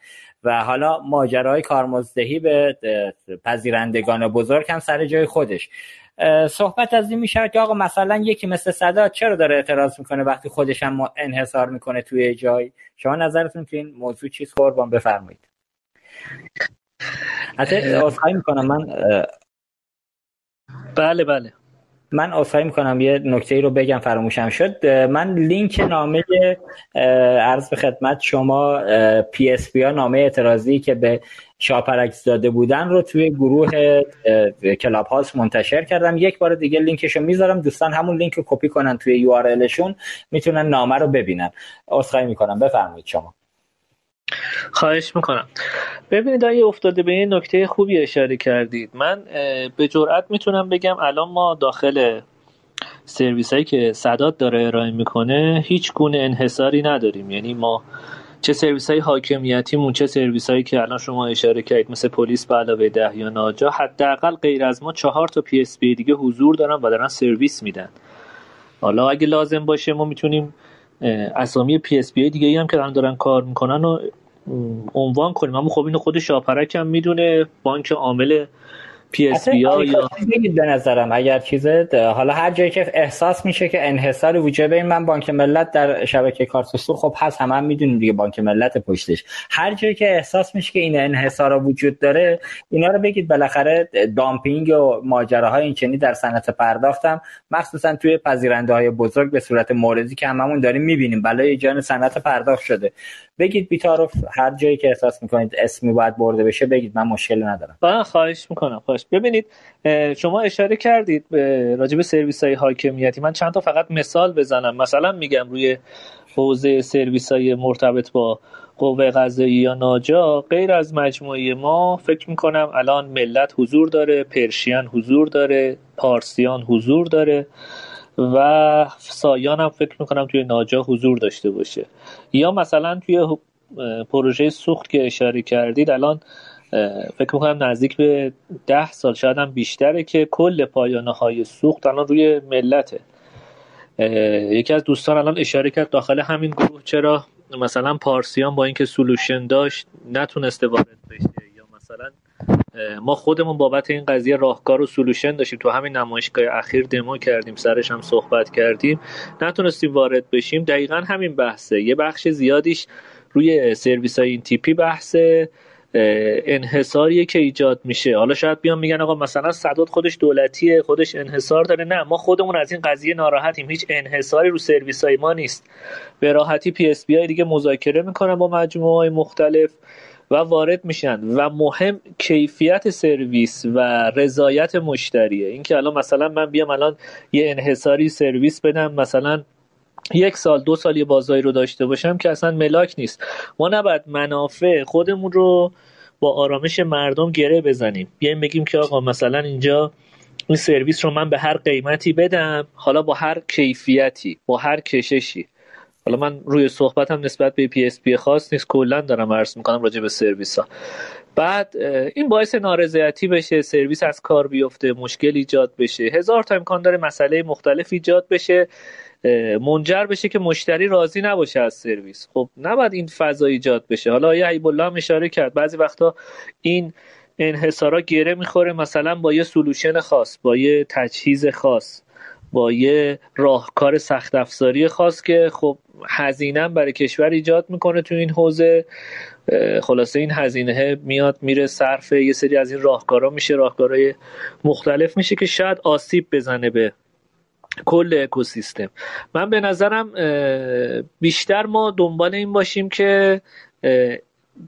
و حالا ماجرای کارمزدهی به پذیرندگان بزرگ هم سر جای خودش. صحبت از این میشه که آقا مثلا یکی مثل صدا چرا داره اعتراض می‌کنه وقتی خودش هم انحصار می‌کنه توی جای؟ شما نظرتون که این موضوع چیز قربان بفرمایید. حتی اصخایی می‌کنم من بله بله. من اصحایی می‌کنم یه نکته ای رو بگم فراموشم شد. من لینک نامه عرض به خدمت شما PSP ها نامه اعتراضی که به شاپرک داده بودن رو توی گروه کلاب هاوس منتشر کردم. یک بار دیگه لینکش رو می‌ذارم. دوستان همون لینک رو کپی کنن توی URL می‌تونن نامه رو ببینن. عذرخواهی می‌کنم. بفرمایید شما. خواهش می‌کنم. ببینید آقای افتاده به این نکته خوبی اشاره کردید. من به جرئت می‌تونم بگم الان ما داخل سرویس هایی که سداد داره ارائه می‌کنه هیچ گونه انحصاری نداریم. یعنی ما چه سرویس های حاکمیتیمون چه سرویس هایی که الان شما اشاره کردید مثل پلیس به علاوه ده یا ناجا حداقل غیر از ما چهار تا PSP دیگه حضور دارن و دارن سرویس میدن. حالا اگه لازم باشه ما می‌تونیم اسامی PSP دیگه هم که دارن کار می‌کنن و عنوان کنیم. اما خب اینو خود شاپرک هم می‌دونه. بانک عامل PSP یا به نظرم. اگر چیزه حالا هر جایی که احساس میشه که انحصار وجود این من بانک ملت در شبکه کارت سوخت خب هست همه هم می‌دونیم دیگه بانک ملت پشتش. هر جایی که احساس میشه که این انحصار وجود داره اینا رو بگید. بالاخره دامپینگ و ماجراهای این چنین در صنعت پرداختم. مخصوصا توی پذیرنده های بزرگ به صورت موردی که هممون داریم می‌بینیم. بلای جان صنعت پرداخت شده. بگید بی‌تعارف هر جایی که احساس می‌کنید اسمی باید برده بشه بگید من مشکل ندارم. من خواهش می‌کنم خواهش. ببینید شما اشاره کردید راجع به سرویس های حاکمیتی. من چند تا فقط مثال بزنم. مثلا میگم روی حوزه سرویس های مرتبط با قوه قضایی یا ناجا غیر از مجموعه ما فکر می‌کنم الان ملت حضور داره پرشین حضور داره پارسیان حضور داره. و سایان هم فکر می‌کنم توی ناجا حضور داشته باشه. یا مثلا توی پروژه سوخت که اشاره کردید الان فکر می‌کنم نزدیک به ده سال شاید هم بیشتره که کل پایانه های سوخت الان روی ملته. یکی از دوستان الان اشاره کرد داخل همین گروه چرا مثلا پارسیان با اینکه سلوشن داشت نتونسته وارد بشه یا مثلا ما خودمون بابت این قضیه راهکار و سلوشن داشتیم. تو همین نمایشگاه اخیر دمو کردیم سرش هم صحبت کردیم. نتونستیم وارد بشیم. دقیقا همین بحثه. یه بخش زیادیش روی سرویس های این تیپی بحثه. انحصاریه که ایجاد میشه. حالا شاید بیان میگن آقا مثلا سداد خودش دولتیه خودش انحصار داره. نه ما خودمون از این قضیه ناراحتیم. هیچ انحصاری رو سرویس های ما نیست. به راحتی PSP دیگه مذاکره می‌کنن با مجموعه های مختلف. و وارد میشن و مهم کیفیت سرویس و رضایت مشتریه. اینکه الان مثلا من بیام الان یه انحصاری سرویس بدم مثلا یک سال دو سال یه بازاری رو داشته باشم که اصلا ملاک نیست. ما نباید منافع خودمون رو با آرامش مردم گره بزنیم. بیایم بگیم که آقا مثلا اینجا این سرویس رو من به هر قیمتی بدم حالا با هر کیفیتی با هر کششی. حالا من روی صحبتم نسبت به PSP خاص نیست کلا دارم عرض می‌کنم راجع به سرویس ها بعد این باعث نارضایتی بشه سرویس از کار بیفته مشکل ایجاد بشه. هزار تا امکان داره مسئله مختلف ایجاد بشه منجر بشه که مشتری راضی نباشه از سرویس. خب نباید این فضا ایجاد بشه. حالا آیه عیب الله هم اشاره کرد. بعضی وقتا این انحصارا گره می‌خوره مثلا با یه سلوشن خاص با یه تجهیز خاص. با یه راهکار سخت افزاری خاص که خب هزینه برای کشور ایجاد می‌کنه تو این حوزه. خلاصه این هزینه میاد میره صرف یه سری از این راهکارا میشه راهکارهای مختلف میشه که شاید آسیب بزنه به کل اکوسیستم. من به نظرم بیشتر ما دنبال این باشیم که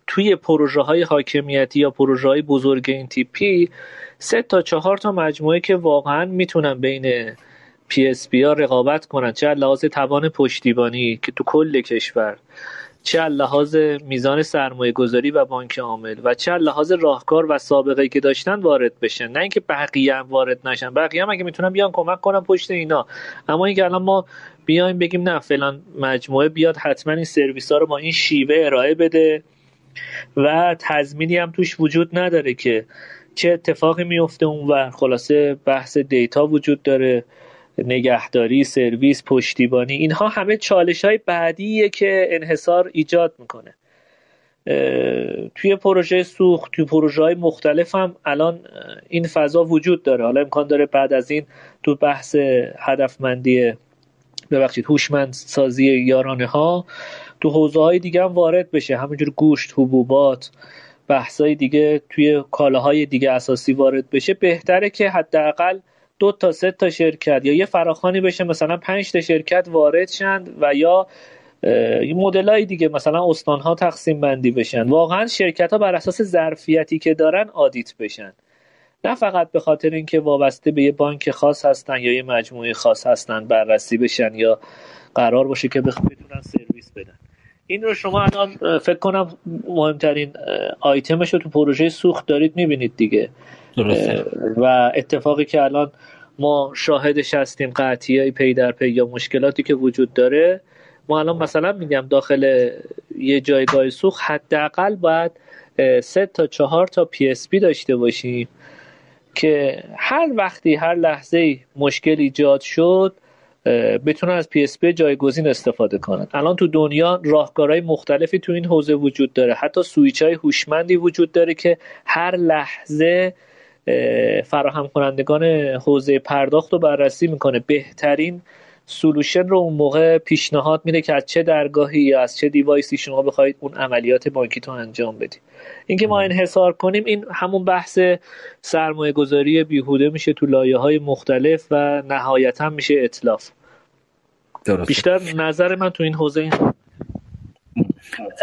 توی پروژه های حاکمیتی یا پروژه های بزرگ این تیپی سه تا چهار تا مجموعه که واقعا می‌تونن بین PSP ها رقابت کنن. چه لحاظ توان پشتیبانی که تو کل کشور چه لحاظ میزان سرمایه گذاری و بانک عامل و چه لحاظ راهکار و سابقه که داشتن وارد بشن. نه اینکه بقیه هم وارد نشن. بقیه هم اگه می‌تونن بیان کمک کنن پشت اینا. اما اینکه الان ما بیایم بگیم نه فلان مجموعه بیاد حتما این سرویس ها رو با این شیوه ارائه بده و تضمینی هم توش وجود نداره که چه اتفاقی میفته اونور. خلاصه بحث دیتا وجود داره. نگهداری سرویس پشتیبانی اینها همه چالش های بعدیه که انحصار ایجاد می‌کنه. توی پروژه سوخت توی پروژه های مختلف هم الان این فضا وجود داره. حالا امکان داره بعد از این تو بحث هدفمندی ببخشید هوشمند سازی یارانه ها تو حوزه های دیگه هم وارد بشه. همینجور گوشت حبوبات بحث های دیگه توی کالاهای دیگه اساسی وارد بشه. بهتره که حداقل دو تا سه تا شرکت یا یه فراخانی بشه مثلا پنج تا شرکت وارد شند و یا مدل های دیگه مثلا استان ها تقسیم بندی بشن. واقعا شرکت ها بر اساس ظرفیتی که دارن آدیت بشن. نه فقط به خاطر اینکه وابسته به یه بانک خاص هستن یا یه مجموعه خاص هستن بررسی بشن یا قرار باشه که بتونن سرویس بدن این رو شما الان فکر کنم مهمترین آیتمش رو تو پروژه سوخت دارید می‌بینید دیگه درسته. و اتفاقی که الان ما شاهدش هستیم قطعی های پی در پی یا مشکلاتی که وجود داره ما الان مثلا میگم داخل یه جایگاه سوخت حداقل باید سه تا چهار تا PSP داشته باشیم که هر وقتی هر لحظه مشکل ایجاد شد بتونن از PSP جایگزین استفاده کنن الان تو دنیا راهکارهای مختلفی تو این حوزه وجود داره. حتی سویچ های هوشمندی وجود داره که هر لحظه فراهم کنندگان حوزه پرداخت رو بررسی می‌کنه. بهترین solution رو اون موقع پیشنهاد میده که از چه درگاهی یا از چه device ی شما بخواید اون عملیات بانکی تو انجام بدید. اینکه ما انحصار کنیم این همون بحث سرمایه گذاری بیهوده میشه تو لایه های مختلف و نهایتا میشه اطلاف درست. بیشتر نظر من تو این حوزه این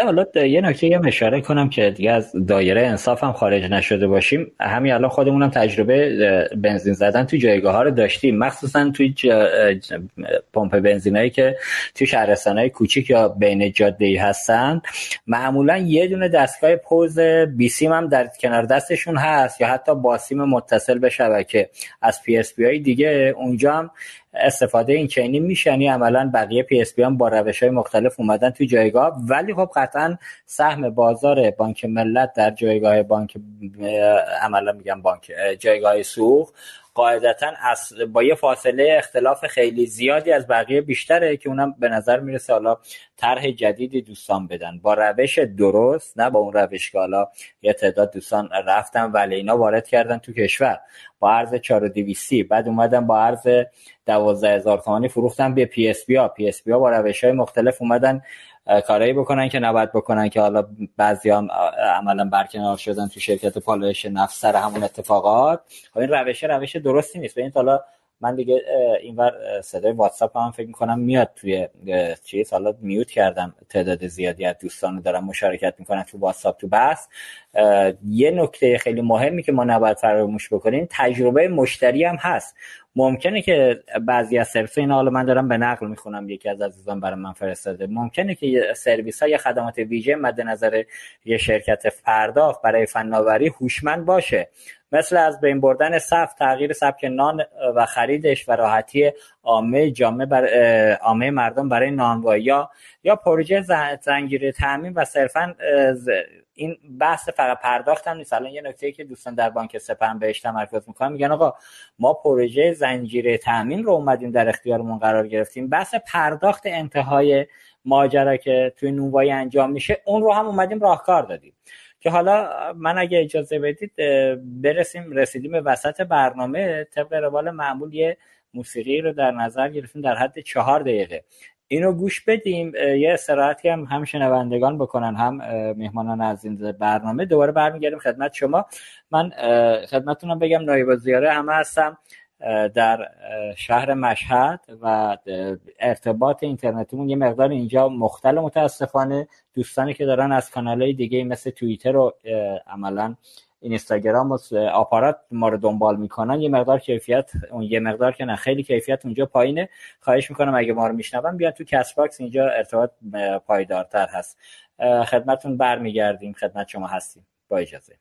حالا یه نکته یه اشاره کنم که دیگه از دایره انصاف هم خارج نشده باشیم. همین الان خودمونم تجربه بنزین زدن تو جایگاه ها رو داشتیم. مخصوصا توی پمپ بنزینایی که توی شهرستان های کوچیک یا بین جاده ای هستن. معمولا یه دونه دستگاه پوز بیسیم هم در کنار دستشون هست یا حتی باسیم متصل به شبکه. از PSP های دیگه اونجا هم استفاده این چنینی میشه یعنی عملا بقیه PSP ها با روش های مختلف اومدن توی جایگاه. ولی خب قطعا سهم بازار بانک ملت در جایگاه بانک عملا میگم بانک جایگاه سوخت قاعدتا با یه فاصله اختلاف خیلی زیادی از بقیه بیشتره که اونم به نظر می‌رسه حالا طرح جدیدی دوستان بدن. با روش درست نه با اون روش که حالا یه تعداد دوستان رفتن ولی اینا وارد کردن تو کشور. با ارز 4200 بعد اومدن با ارز 12000 تومانی فروختن به PSP ها. PSP ها با روش های مختلف اومدن کارایی بکنن که نباید بکنن که حالا بعضی هم عملا برکنار شدن تو شرکت پالایش نفت سر همون اتفاقات. خب این روش روش درستی نیست. به این حالا من دیگه اینور صدای واتساپ هم فکر می‌کنم میاد توی چیز. حالا میوت کردم تعداد زیادی از دوستان دارم مشارکت می‌کنن تو واتساپ تو بس یه نکته خیلی مهمی که ما نباید فراموش بکنیم تجربه مشتری هم هست. ممکنه که بعضی از سرویس این حالا من دارم به نقل می‌خونم یکی از عزیزان برای من فرستاده. ممکنه که سرویس های خدمات ویژه مد نظر یه شرکت پرداخت برای فناوری هوشمند باشه. مثل از بین بردن صف تغییر سبک نان و خریدش و راحتی عامه جامعه بر عامه مردم برای نانوایی. یا یا پروژه زنجیره تامین و صرفا این بحث فقط پرداخت هم نیست. الان یه نکته که دوستان در بانک سپهم بهش تمرکز می‌کنن میگن آقا ما پروژه زنجیره تامین رو اومدیم در اختیارمون قرار گرفتیم. بحث پرداخت انتهای ماجرا که توی نونوایی انجام میشه اون رو هم اومدیم راهکار دادیم. که حالا من اگه اجازه بدید برسیم رسیدیم به وسط برنامه. طبق روال معمول یه موسیقی رو در نظر گرفتیم در حد چهار دقیقه. اینو گوش بدیم. یه استراحتی هم هم شنوندگان بکنن هم مهمانان این برنامه. دوباره برمیگردیم خدمت شما. من خدمتتونم بگم نایب زیاره همه هستم. در شهر مشهد و ارتباط اینترنتیمون یه مقدار اینجا مختل متاسفانه دوستانی که دارن از کانال های دیگه مثل توییتر و عملا اینستاگرام و آپارات ما رو دنبال می‌کنن یه مقدار کیفیت اون یه مقدار که نه خیلی کیفیت اونجا پایینه. خواهش می‌کنم اگه ما رو میشنون بیان تو کست باکس اینجا ارتباط پایدارتر هست. خدمتون برمیگردیم. خدمت شما هستیم. با اجازه.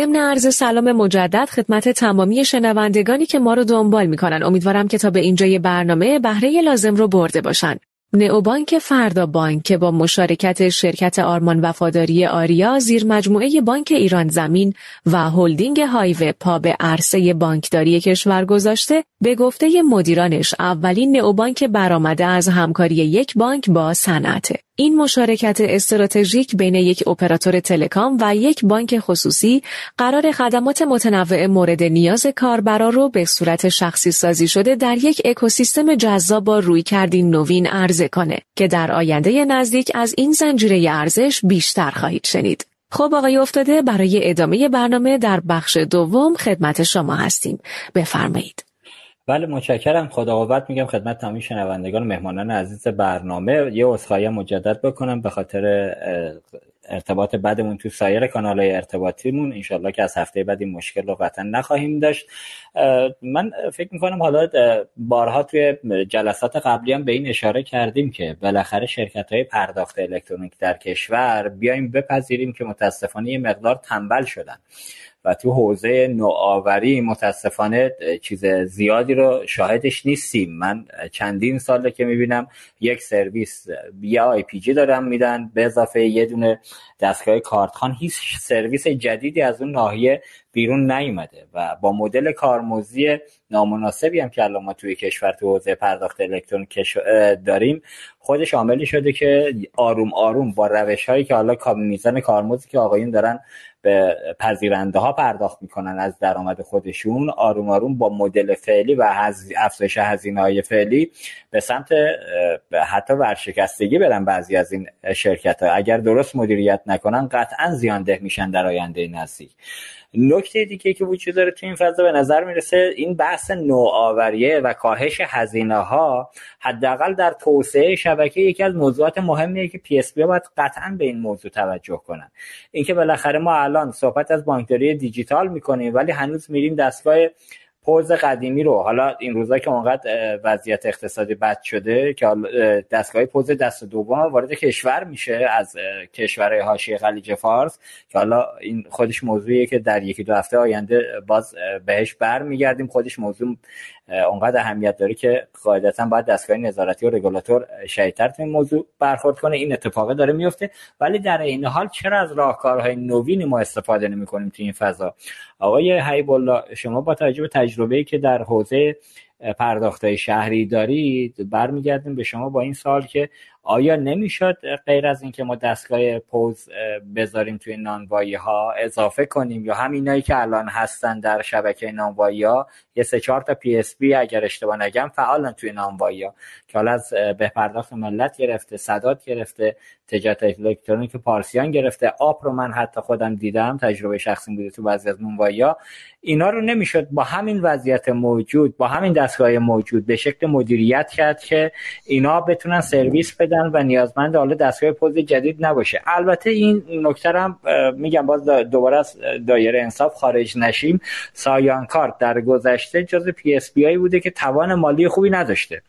ضمن عرض سلام مجدد خدمت تمامی شنوندگانی که ما رو دنبال می‌کنن. امیدوارم که تا به اینجای برنامه بهره لازم رو برده باشن. نئوبانک فردا بانک که با مشارکت شرکت آرمان وفاداری آریا زیر مجموعه بانک ایران زمین و هلدینگ هایوه پا به عرصه بانکداری کشور گذاشته به گفته مدیرانش اولین نئوبانک برآمده از همکاری یک بانک با صنعت. این مشارکت استراتژیک بین یک اپراتور تلکام و یک بانک خصوصی قرار خدمات متنوع مورد نیاز کاربرا رو به صورت شخصی سازی شده در یک اکوسیستم جذاب با روی کردین نوین عرضه کنه که در آینده نزدیک از این زنجیره ارزش بیشتر خواهید شنید. خب آقای افتاده برای ادامه برنامه در بخش دوم خدمت شما هستیم. بفرمایید. بله متشکرم. خدا قوت میگم خدمت تمامی شنوندگان مهمانان عزیز برنامه. یه عذرخواهی مجدد بکنم به خاطر ارتباط بدمون تو سایر کانال های ارتباطیمون. انشالله که از هفته بعد این مشکل رو قطعا نخواهیم داشت. من فکر می‌کنم حالا بارها توی جلسات قبلی هم به این اشاره کردیم که بالاخره شرکت های پرداخت الکترونیک در کشور بیایم بپذیریم که متاسفانه یه مقدار تنبل شدن. و تو حوزه نوآوری متاسفانه چیز زیادی رو شاهدش نیستیم. من چندین ساله که می‌بینم یک سرویس یا IPG دارم میدن به اضافه یه دونه دستگاه کارتخوان. هیچ سرویس جدیدی از اون ناحیه بیرون نیومده و با مدل کارمزدی نامناسبی هم که الان ما توی کشور تو حوزه پرداخت الکترونیک داریم خودش عاملی شده که آروم آروم با روش هایی که حالا میزان کارمزدی که آقایون دارن به پذیرنده ها پرداخت می‌کنن از درآمد خودشون آروم آروم با مدل فعلی و افزایش هزینه های فعلی به سمت حتی ورشکستگی برن بعضی از این شرکت ها اگر درست مدیریت نکنن قطعا زیانده میشن در آینده نزدیک. نکته دیگه که وجود داره تو این فضا به نظر می‌رسه این بحث نوآوریه و کاهش هزینه ها حداقل در توسعه شبکه یکی از موضوعات مهمیه که PSP باید قطعا به این موضوع توجه کنن. اینکه بالاخره ما الان صحبت از بانکداری دیجیتال می‌کنیم ولی هنوز میریم دستگاه پوز قدیمی رو. حالا این روزا که اونقدر وضعیت اقتصادی بد شده که دستگاه پوز دست دوم وارد کشور میشه از کشورهای حاشیه خلیج فارس که حالا این خودش موضوعیه که در یکی دو هفته آینده باز بهش برمیگردیم. خودش موضوع اونقدر اهمیت داره که قاعدتا باید دستگاه نظارتی و رگولاتور شدیدتر تو این موضوع برخورد کنه. این اتفاق داره میفته. ولی در این حال چرا از راهکارهای نوینی ما استفاده نمی کنیم تو این فضا؟ آقای حبیب الله شما با توجه به تجربه‌ای که در حوزه پرداخت شهری دارید برمیگردیم به شما با این سوال که آیا نمی‌شد غیر از اینکه ما دستگاه پوز بذاریم توی نانوایی ها اضافه کنیم یا همینایی که الان هستن در شبکه نانوایی ها یه سه چهار تا PSP اگر اشتباه نگم فعالن توی نانوایی ها که حالا از به پرداخت ملت گرفته سداد گرفته تجارت الکترونیک پارسیان گرفته. آپ رو من حتی خودم دیدم تجربه شخصی بوده تو بعضی از نانوایی ها اینا رو نمی‌شد با همین وضعیت موجود با همین دستگاه موجود به شکل مدیریت کرد که اینا بتونن سرویس بدن و نیازمند حالا دستگاه پوز جدید نباشه. البته این نکته هم میگم باز دوباره از دایره انصاف خارج نشیم. سایان کارت در گذشته جز PSP بوده که توان مالی خوبی نداشته.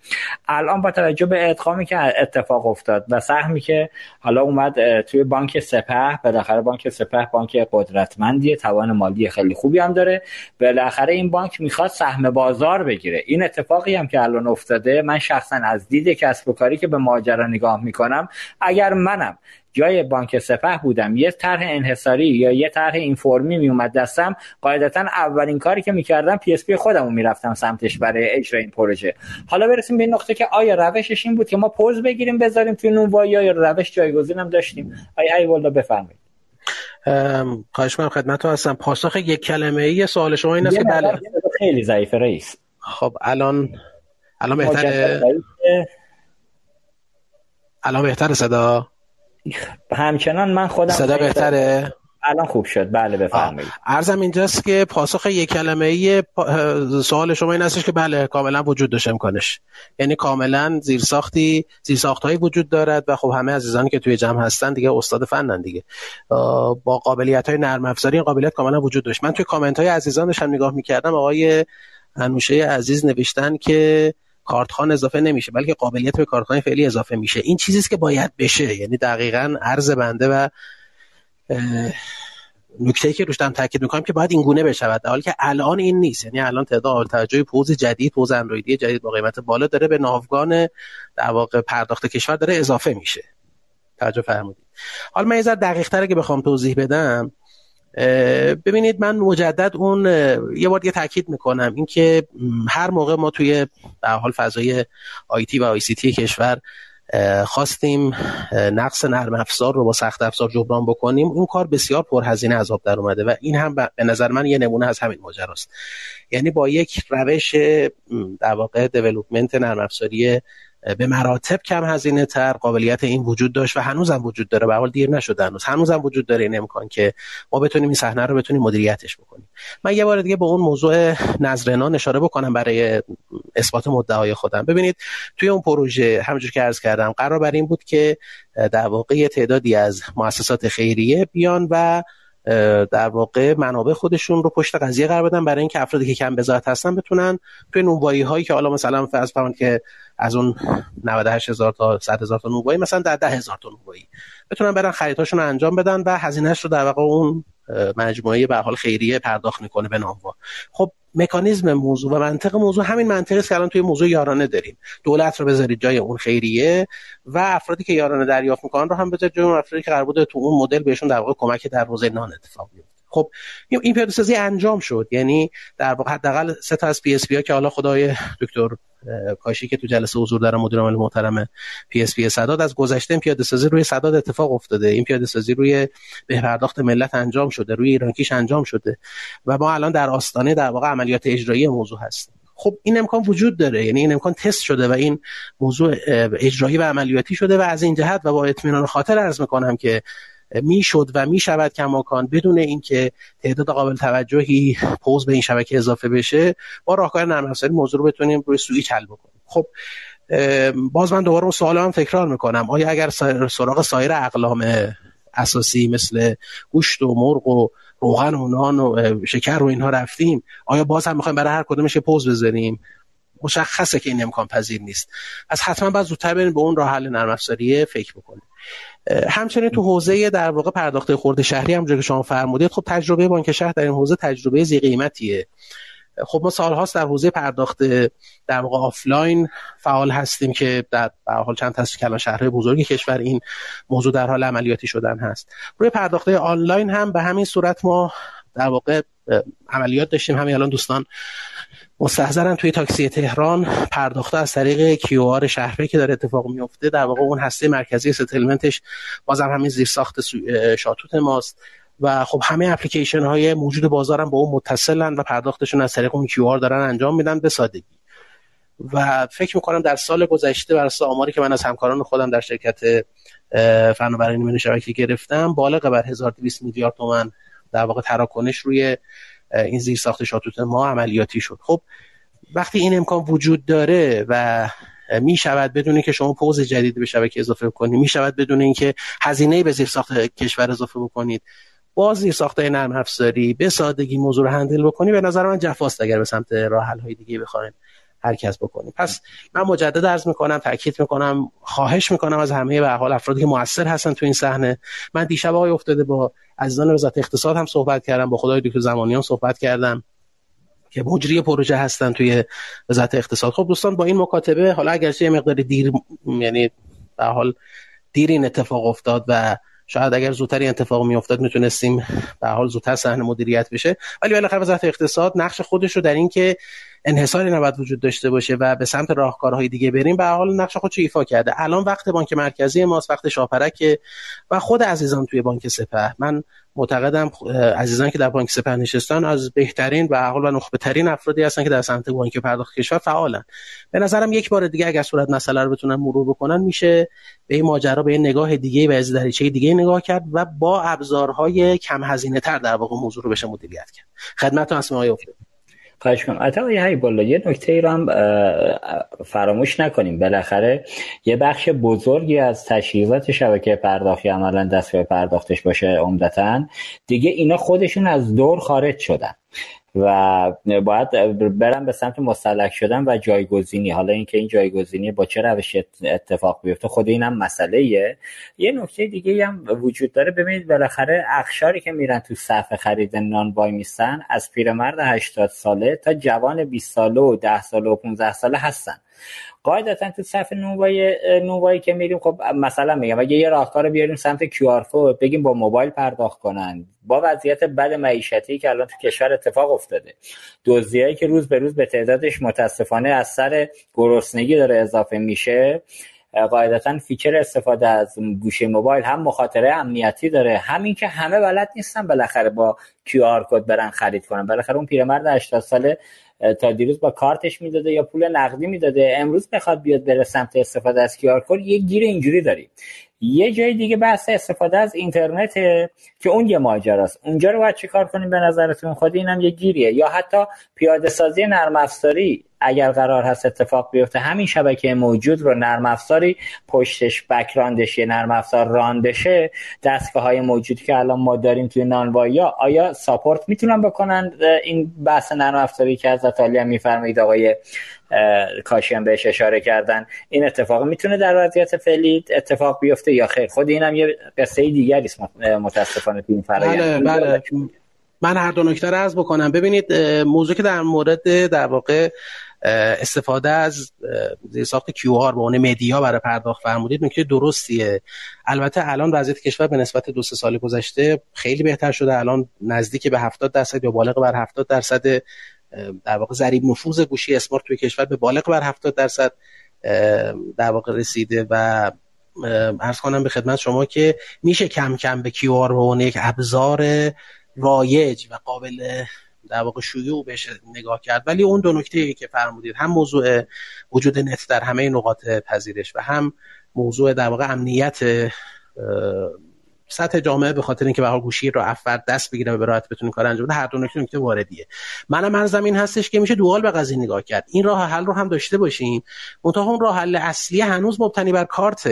الان با توجه به ادغامی که اتفاق افتاد و سهمی که حالا اومد توی بانک سپه بالاخره بانک سپه بانک قدرتمندیه توان مالی خیلی خوبی هم داره. بالاخره این بانک می‌خواد سهم بازار بگیره. این اتفاقی هم که الان افتاده من شخصا از دید کسب و کاری که به ماجرا نگاه می‌کنم اگر منم جای بانک سپه بودم یه طرح انحصاری یا یه طرح این فرمی میومد دستم قاعدتا اولین کاری که می‌کردم PSP خودمو می‌رفتم سمتش برای اجرای این پروژه. حالا برسیم به این نقطه که آیا روشش این بود که ما پوز بگیریم بذاریم توی نونوا یا روش جایگزین هم داشتیم؟ آیا ای والله بفرمایید. خواهش من خدمت هستم. پاسخ یک کلمه ای سوال شما این است که بله. خیلی ضعیف رئیس. خب الان الان بهتره؟ الان بهتره صدا؟ همچنان من خودم صدا بهتره؟ الان خوب شد. بله بفرمایید. ارزم اینجاست که پاسخ یک کلمه ای سوال شما این هستش که بله کاملا وجود داشت امکانش. یعنی کاملا زیرساختی زیرساخت هایی وجود دارد و خب همه عزیزانی که توی جمع هستن دیگه استاد فنن دیگه. با قابلیت های نرم افزاری این قابلیت کاملا وجود داشت. من توی کامنت های عزیزان داشتم نگاه می‌کردم آقای انوشه عزیز نوشتن که کارت خان اضافه نمیشه بلکه قابلیت به کارت فعلی اضافه میشه. این چیزی که باید بشه. یعنی دقیقا عرض بنده و نکته که روش دارم تاکید می‌کنم که باید این گونه بشود. در که الان این نیست. یعنی الان تعداد توجه پوز جدید پوز اندرویدی جدید با قیمت بالا داره به ناوگان در واقع پرداخت کشور داره اضافه میشه. توجه فرمودید. حالا من یه ذره دقیق که بخوام توضیح بدم ببینید من مجدد اون یه بار دیگه تاکید می‌کنم. اینکه هر موقع ما توی به حال فضای آیتی و آی سی تی کشور خواستیم نقص نرم افزار رو با سخت افزار جبران بکنیم اون کار بسیار پرهزینه عذاب در اومده و این هم به نظر من یه نمونه از همین ماجراست. یعنی با یک روش در واقع دیولپمنت نرم افزاری به مراتب کم هزینه تر قابلیت این وجود داشت و هنوزم وجود داره. به حال دیر نشده هنوز. هنوزم وجود داره این امکان که ما بتونیم این صحنه رو بتونیم مدیریتش بکنیم. من یه بار دیگه به اون موضوع نظرنا اشاره بکنم برای اثبات مدعای خودم. ببینید توی اون پروژه همونجور که عرض کردم قرار بر این بود که در واقع تعدادی از مؤسسات خیریه بیان و در واقع منابع خودشون رو پشت قضیه قرار بدن برای اینکه افرادی که کم بذات هستن بتونن توی نونوایی هایی که حالا مثلا فرض که از اون 98 هزار تا 100 هزار تا نونوایی مثلا در 10 هزار تا نونوایی بتونن برن خریدهاشون رو انجام بدن و هزینهش رو در واقع اون مجموعه به حال خیریه پرداخت می‌کنه به نانوا. خب مکانیزم موضوع و منطق موضوع همین منطقی است که الان توی موضوع یارانه داریم. دولت رو بذارید جای اون خیریه و افرادی که یارانه دریافت می‌کنن رو هم بذارید جای اون افرادی که قرار بوده تو اون مدل بهشون در واقع کمک در حوزه نان اتفاق بیفته. خب این پیاده سازی انجام شد. یعنی در واقع حداقل سه تا از PSP ها که حالا آقای دکتر کاشی که تو جلسه حضور داره مدیر عامل محترم PSP سداد از گذشته پیاده سازی روی سداد اتفاق افتاده. این پیاده سازی روی به پرداخت ملت انجام شده روی ایرانکیش انجام شده و ما الان در آستانه در واقع عملیات اجرایی موضوع هستیم. خب این امکان وجود داره. یعنی این امکان تست شده و این موضوع اجرایی و عملیاتی شده و از این جهت و با اطمینان خاطر عرض می‌کنم که می‌شد و می‌شود کماکان بدون اینکه تعداد قابل توجهی پوز به این شبکه اضافه بشه با راهکار نرم افزاری موضوع رو بتونیم روی سویچ حل بکنیم. خب باز من دوباره اون سوال هم تکرار می‌کنم. آیا اگر سراغ سایر اقلام اساسی مثل گوشت و مرغ و روغن و نان و شکر و اینها رفتیم آیا باز هم می‌خوایم برای هر کدومش پوز بذاریم؟ مشخصه که این امکان پذیر نیست. از حتما باید زودتر بریم به اون راه حل نرم افزاری فکر بکنیم. همچنین تو حوزه در واقع پرداخت خورد شهری همونجوری که شما فرمودید خب تجربه بانک شهر در این حوزه تجربه ذی قیمتیه. خب ما سالهاست در حوزه پرداخت در واقع آفلاین فعال هستیم که در حال چند تا کلان شهرهای بزرگ کشور این موضوع در حال عملیاتی شدن هست. روی پرداخت آنلاین هم به همین صورت ما در واقع عملیات داشتیم. همین الان دوستان مستحضرن توی تاکسی تهران پرداخته از طریق QR شهری که داره اتفاق میفته در واقع اون هسته مرکزی settlement ش بازم همین زیر ساخت شاتوت ماست. و خب همه اپلیکیشن های موجود بازارم با اون متصلن و پرداختشون از طریق اون کیو آر دارن انجام میدن به سادگی. و فکر می‌کنم در سال گذشته بر آماری که من از همکاران خودم در شرکت فناوری نیمه شبکه گرفتم بالغ بر 1200 میلیارد تومن در واقع تراکنش روی این زیر ساخت شاتوت ما عملیاتی شد. خب وقتی این امکان وجود داره و می شود بدون که شما پوز جدید به شبکه اضافه کنید می شود بدون اینکه هزینه به زیر ساخت کشور اضافه بکنید با زیر ساخته نرم افزاری به سادگی موضوع رو هندل بکنی به نظر من جفاست اگر به سمت راه حل های دیگه بخوایم. هر کس بکنیم. پس من مجدد عرض می‌کنم تاکید می‌کنم خواهش می‌کنم از همه به حال افرادی که موثر هستن تو این صحنه. من دیشب آقای افتاده با عزیزان وزارت اقتصاد هم صحبت کردم با خدای دکتر زمانیان صحبت کردم که مجری پروژه هستن توی وزارت اقتصاد. خب دوستان با این مکاتبه حالا اگرچه یه مقدار دیر یعنی به حال دیر این اتفاق افتاد و شاید اگر زودتر اتفاق می افتاد می‌تونستیم به حال زودتر صحنه مدیریت بشه. ولی بالاخره وزارت اقتصاد نقش خودش رو در این که انحصاری نباید وجود داشته باشه و به سمت راهکارهای دیگه بریم. به حال نقش خودش ایفا کرده. الان وقت بانک مرکزی ماست وقت شاپرک و خود عزیزان توی بانک سپه. من معتقدم عزیزان که در بانک سپه نشستن از بهترین و حال و نخبه ترین افرادی هستن که در سمت بانک پرداخت کشور فعالن. به نظرم یک بار دیگه اگر صورت مسئله رو بتونن مرور بکنن میشه به این ماجرا به این نگاه دیگه و از دریچه دیگه نگاه کرد و با ابزارهای کم هزینه تر در واقع موضوع رو بشه مدیریت کرد. خدمتتون هستم آقای خواهش کنم یه بالا یه نکته ای رو هم فراموش نکنیم. بالاخره یه بخش بزرگی از تجهیزات شبکه پرداختی عملا دستگاه پرداختش باشه عمدتا. دیگه اینا خودشون از دور خارج شدن. و باید برم به سمت مستلک شدن و جایگزینی. حالا اینکه این جایگزینی با چه روش اتفاق بیفته خود این هم مسئله یه نکته دیگه هم وجود داره. ببینید بالاخره اخشاری که میرن تو صفحه خرید نان وای میستن از پیرمرد 80 ساله تا جوان 20 ساله و 10 ساله و 15 ساله هستن. قاعدتا تو صفحه نوبای نوبایی که میریم خب مثلا میگم اگه یه راهکار بیاریم سمت کیو آر کد بگیم با موبایل پرداخت کنن. با وضعیت بد معیشتی که الان تو کشور اتفاق افتاده. دزدیایی که روز به روز به تعدادش متاسفانه از سر گرسنگی داره اضافه میشه. قاعدتا feature استفاده از گوشی موبایل هم مخاطره امنیتی داره. همین که همه بلد نیستن بالاخره با QR code برن خرید کنن. بالاخره اون پیرمرد 80 ساله تا دیروز با کارتش می‌داده یا پول نقدی می‌داده امروز بخواد بیاد بره سمت استفاده از QR code یه گیر اینجوری داریم. یه جای دیگه بحث استفاده از اینترنت که اون یه ماجراست. اونجا رو باید چیکار کنیم به نظرتون؟ خود اینم یه گیریه. یا حتی پیاده سازی نرم افزاری اگر قرار هست اتفاق بیفته همین شبکه موجود رو نرم افزاری پشتش بکراندش یه نرم افزار راندشه دستگاه های موجودی که الان ما داریم توی نانوایا آیا ساپورت می‌تونن بکنن؟ این بحث نرم افزاری که از هم میفرمایید آقای کاشی هم بهش اشاره کردن. این اتفاق می‌تونه در وضعیت فعلی اتفاق بیفته یا خیر؟ خود اینم یه قصه دیگری است متاسفانه تو این فرآیند بله بله. من هر دو نکته رو بکنم. ببینید موضوع که در مورد در واقع استفاده از ساخت کیو آر به عنوان مدیا برای پرداخت فرمودید نکته درستیه. البته الان وضعیت کشور به نسبت دو سه سال گذشته خیلی بهتر شده. الان نزدیک به 70 درصد یا بالغ بر 70 درصد در واقع ضریب نفوذ گوشی اسمارت توی کشور به بالغ بر 70 درصد در واقع رسیده و ارز کنم به خدمت شما که میشه کم کم به کیو آر به یک ابزار رایج و قابل در واقع شیوع بهش نگاه کرد. ولی اون دو نکته ای که فرمودید هم موضوع وجود نت در همه نقاط پذیرش و هم موضوع در واقع امنیت سطح جامعه به خاطر اینکه به گوشی رو افراد دست بگیره و به راحت بتونه کار انجام بده هر دو نکته نکته واردیه. منم هر زمین هستش که میشه دوال به قضیه نگاه کرد. این راه حل رو هم داشته باشیم. منتها اون راه حل اصلی هنوز مبتنی بر کارت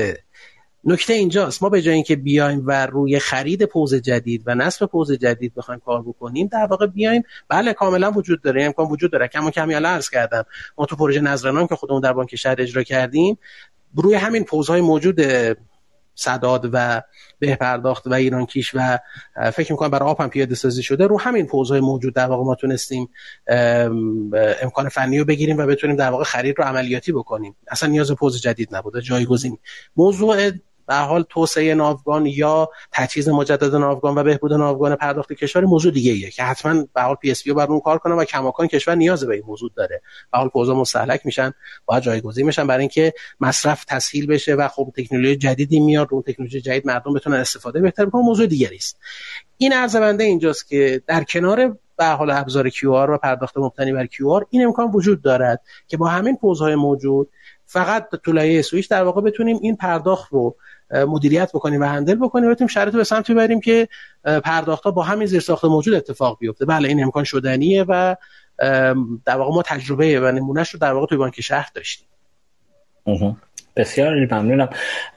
نکته اینجاست. ما به جای اینکه بیایم و روی خرید پوز جدید و نصب پوز جدید بخوایم کار بکنیم در واقع بیایم. بله کاملا وجود داره. امکان وجود داره. کما کمی الان عرض کردم. ما تو پروژه نظرنام که خودمون در بانک شهر اجرا کردیم روی همین پوزهای موجود صداد و به پرداخت و ایران کیش و فکر می‌کنم برای آب هم پیاده سازی شده رو همین پوزهای موجود در واقع ما تونستیم امکان فنی رو بگیریم و بتونیم در واقع خرید رو عملیاتی بکنیم. اصلا نیاز پوز جدید نبوده جایگزین موضوع به حال توسعه ناوگان یا تجهیز مجدد ناوگان و بهبود ناوگان پرداخت کشور موضوع دیگه ایه که حتما به حال PSP اون کار کنه و کماکان کشور نیاز به این موضوع داره. به حال پوزا مستهلک میشن باید جایگزین میشن برای اینکه مصرف تسهیل بشه و خب تکنولوژی جدیدی میاد اون تکنولوژی جدید مردم بتونن استفاده بهتر بکنن. موضوع دیگری است این عرض بنده اینجاست که در کنار به حال ابزار QR و پرداخت مبتنی بر QR این امکان وجود دارد که با همین پوزهای موجود فقط تو لایه سویچ در واقع بتونیم این پرداخت رو مدیریت بکنیم و هندل بکنیم بتونیم شرایط به سمت ببریم که پرداخت ها با همین زیرساخت موجود اتفاق بیفته. بله این امکان شدنیه و در واقع ما تجربه و نمونهش رو در واقع توی بانک شهر داشتیم. بسیار ممنونم.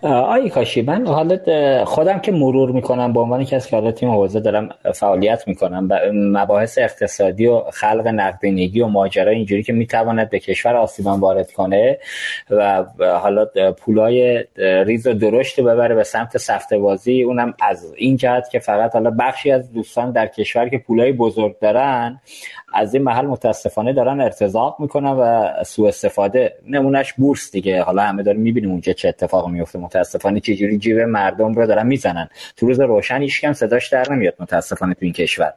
آی کاشی من حالا خودم که مرور می‌کنم به عنوان کسی که حالا تیم حوزه دارم فعالیت می‌کنم مباحث اقتصادی و خلق نقدینگی و ماجرا اینجوری که می‌تواند به کشور آسیبان وارد کنه و حالا پولای ریز و درشت ببره به سمت سفته بازی اونم از این جهت که فقط حالا بخشی از دوستان در کشور که پولای بزرگ دارن از این محل متاسفانه دارن ارتزاق می‌کنن و سوء استفاده نمونهش بورس دیگه. حالا همه داریم می‌بینیم اونجا چه اتفاقی میفته متاسفانه چه جوری جیب مردم رو دارن می‌زنن. تو روز روشن هیچ صداش در نمیاد متاسفانه تو این کشور.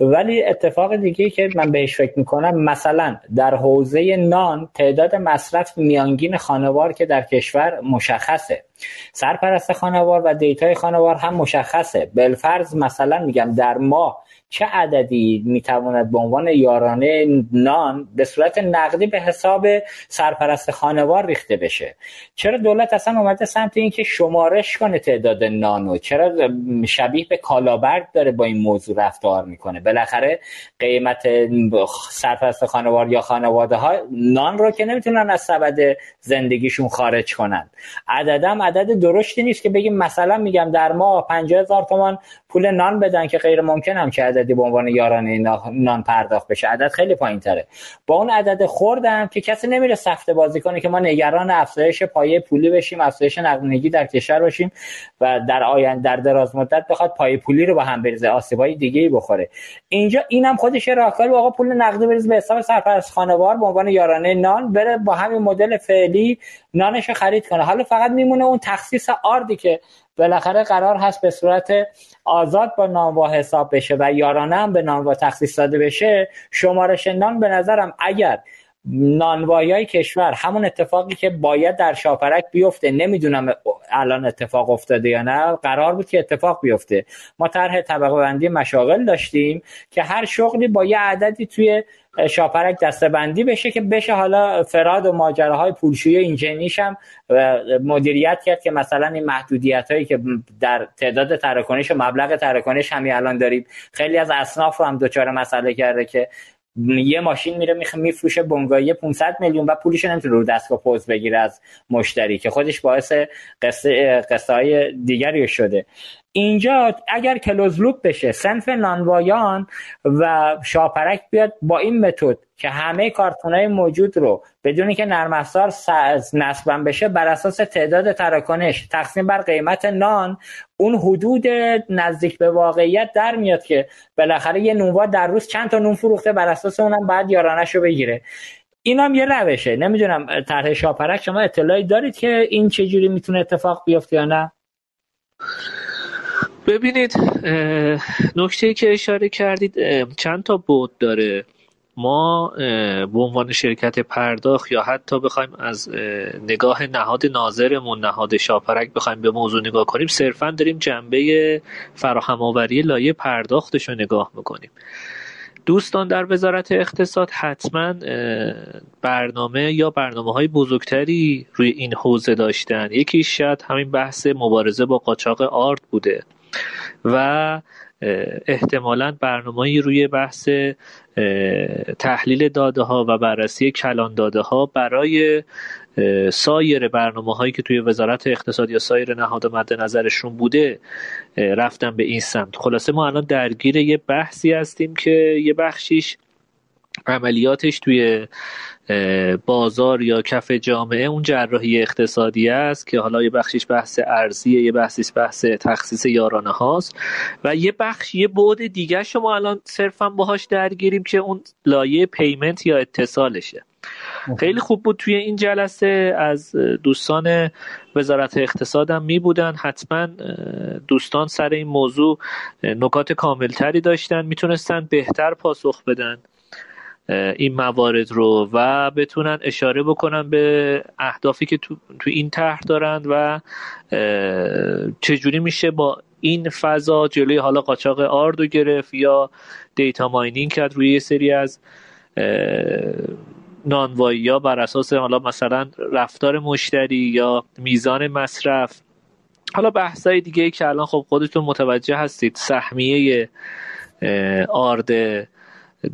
ولی اتفاق دیگه که من بهش فکر می‌کنم مثلا در حوزه نان تعداد مصرف میانگین خانوار که در کشور مشخصه. سرپرست خانوار و دیتای خانوار هم مشخصه. بلفرض مثلا میگم در ماه چه عددی می‌تواند به عنوان یارانه نان به صورت نقدی به حساب سرپرست خانوار ریخته بشه؟ چرا دولت اصلا اومده سمت اینکه شمارش کنه تعداد نانو چرا شبیه به کالابرد داره با این موضوع رفتار می‌کنه؟ بالاخره قیمت سرپرست خانوار یا خانواده ها نان رو که نمی‌تونن از سبد زندگیشون خارج کنن. عددم عدد درشتی نیست که بگیم مثلا میگم در ماه 50 هزار تومان پول نان بدن که غیر ممکن هم که عددی به عنوان یارانه نان پرداخت بشه. عدد خیلی پایین تره با اون عدد خوردم که کسی نمیره سخت بازی کنه که ما نگران افزایش پایه پولی بشیم افزایش نقدینگی در کشور باشیم و در آینده در دراز مدت بخواد پایه پولی رو با هم بریزه آسیبای دیگه ای بخوره. اینجا اینم خودش راهکاری آقا پول نقدی بریز به حساب سرپرست خانوار به عنوان یارانه نان بره با همین مدل فعلی نانش خرید کنه. حالا فقط میمونه اون تخصیص آردی که بالاخره قرار هست به صورت آزاد با نانوا حساب بشه و یارانه هم به نانوا تخصیص داده بشه شمارش نان به نظرم اگر نانوایی کشور همون اتفاقی که باید در شاپرک بیفته نمی‌دونم الان اتفاق افتاده یا نه قرار بود که اتفاق بیفته. ما طرح طبقه بندی مشاغل داشتیم که هر شغلی با یه عددی توی شاپرک دسته بندی بشه که بشه حالا فراد و ماجراهای پولشویی اینجنیش هم مدیریت کرد که مثلا این محدودیت هایی که در تعداد تراکنش و مبلغ تراکنش همین الان داریم خیلی از اصناف رو هم دچار مسئله کرده که یه ماشین میره میفروشه بنگاهی 500 میلیون و پولش نمی‌تونه رو دستگاه پوز بگیره از مشتری که خودش باعث قصه قصه های دیگری شده. اینجا اگر کلوز لوپ بشه سنف نانوایان و شاپرک بیاد با این متد که همه های موجود رو بدونی که نرم افزار نصبن بشه بر اساس تعداد تراکنش تقسیم بر قیمت نان اون حدود نزدیک به واقعیت در میاد که بالاخره یه نونوا در روز چند تا نون فروخته بر اساس اونم بعد یارانش رو بگیره. این هم یه روشه. نمی‌دونم طرح شاپرک شما اطلاعی دارید که این چجوری می‌تونه اتفاق بیفته یا نه؟ ببینید نکته که اشاره کردید چند تا بود داره؟ ما به عنوان شرکت پرداخت یا حتی بخوایم از نگاه نهاد ناظرمون نهاد شاپرک بخوایم به موضوع نگاه کنیم صرفا داریم جنبه فراهم آوری لایه پرداختش رو نگاه می‌کنیم. دوستان در وزارت اقتصاد حتما برنامه یا برنامه های بزرگتری روی این حوزه داشتن. یکی شاید همین بحث مبارزه با قاچاق آرد بوده. و احتمالا برنامه روی بحث تحلیل داده ها و بررسی کلان داده ها برای سایر برنامه هایی که توی وزارت اقتصاد یا سایر نهاد مد نظرشون بوده رفتن به این سمت. خلاصه ما الان درگیر یه بحثی هستیم که یه بخشیش عملیاتش توی بازار یا کف جامعه اون جراحی اقتصادی است که حالا یه بخشیش بحث ارزیه یه بحثیش بحث تخصیص یارانه هاست. و یه بخش یه بعد دیگه شما الان صرفا باهاش درگیریم که اون لایه پیمنت یا اتصالشه. خیلی خوب بود توی این جلسه. از دوستان وزارت اقتصادم می بودن. حتما دوستان سر این موضوع نکات کاملتری داشتن. می‌تونستن بهتر پاسخ بدن. این موارد رو و بتونن اشاره بکنن به اهدافی که تو, تو این طرح دارند و چجوری میشه با این فضا جلوی حالا قاچاق آردو گرفت یا دیتا ماینینگ کرد روی یه سری از نانوایی ها بر اساس حالا مثلا رفتار مشتری یا میزان مصرف. حالا بحثای دیگه ای که الان خب خودتون متوجه هستید سهمیه آرد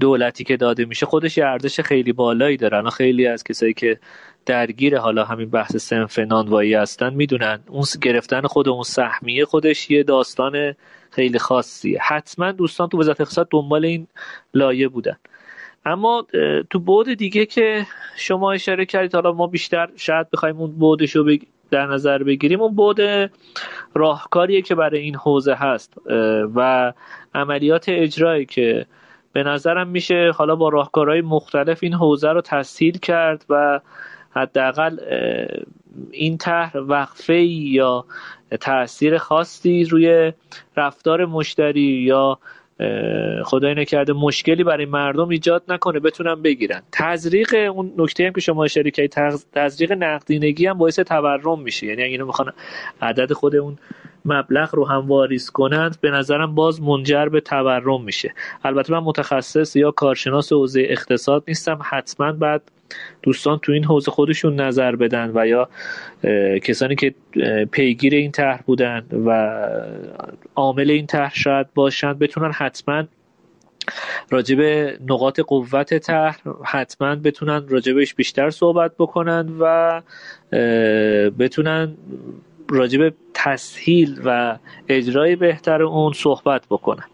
دولتی که داده میشه خودش یه ارزش خیلی بالایی داره. خیلی از کسایی که درگیر حالا همین بحث سنف نانوایی هستن می‌دونن اون گرفتن خود اون سهمیه خودش یه داستان خیلی خاصیه. حتما دوستان تو وزارت اقتصاد دنبال این لایه بودن. اما تو بود دیگه که شما اشاره کردید حالا ما بیشتر شاید بخوایم اون بودش رو در نظر بگیریم. اون بود راهکاریه که برای این حوزه هست و عملیات اجرایی که به نظرم میشه حالا با راهکارهای مختلف این حوزه رو تسهیل کرد و حداقل این طرح وقفه یا تاثیر خاصی روی رفتار مشتری یا خدای نکرده مشکلی برای مردم ایجاد نکنه بتونن بگیرن. تزریق اون نکته هم که شما اشاره کردید تزریق نقدینگی هم باعث تورم میشه. یعنی اینو می‌خوان عدد خود اون مبلغ رو هم واریز کنند به نظرم باز منجر به تورم میشه. البته من متخصص یا کارشناس حوزه اقتصاد نیستم حتما بعد دوستان تو این حوزه خودشون نظر بدن و یا کسانی که پیگیر این طرح بودن و عامل این طرح شاید باشند بتونن حتما راجب نقاط قوت طرح حتما بتونن راجبش بیشتر صحبت بکنن و بتونن راجب تسهیل و اجرای بهتر اون صحبت بکنن.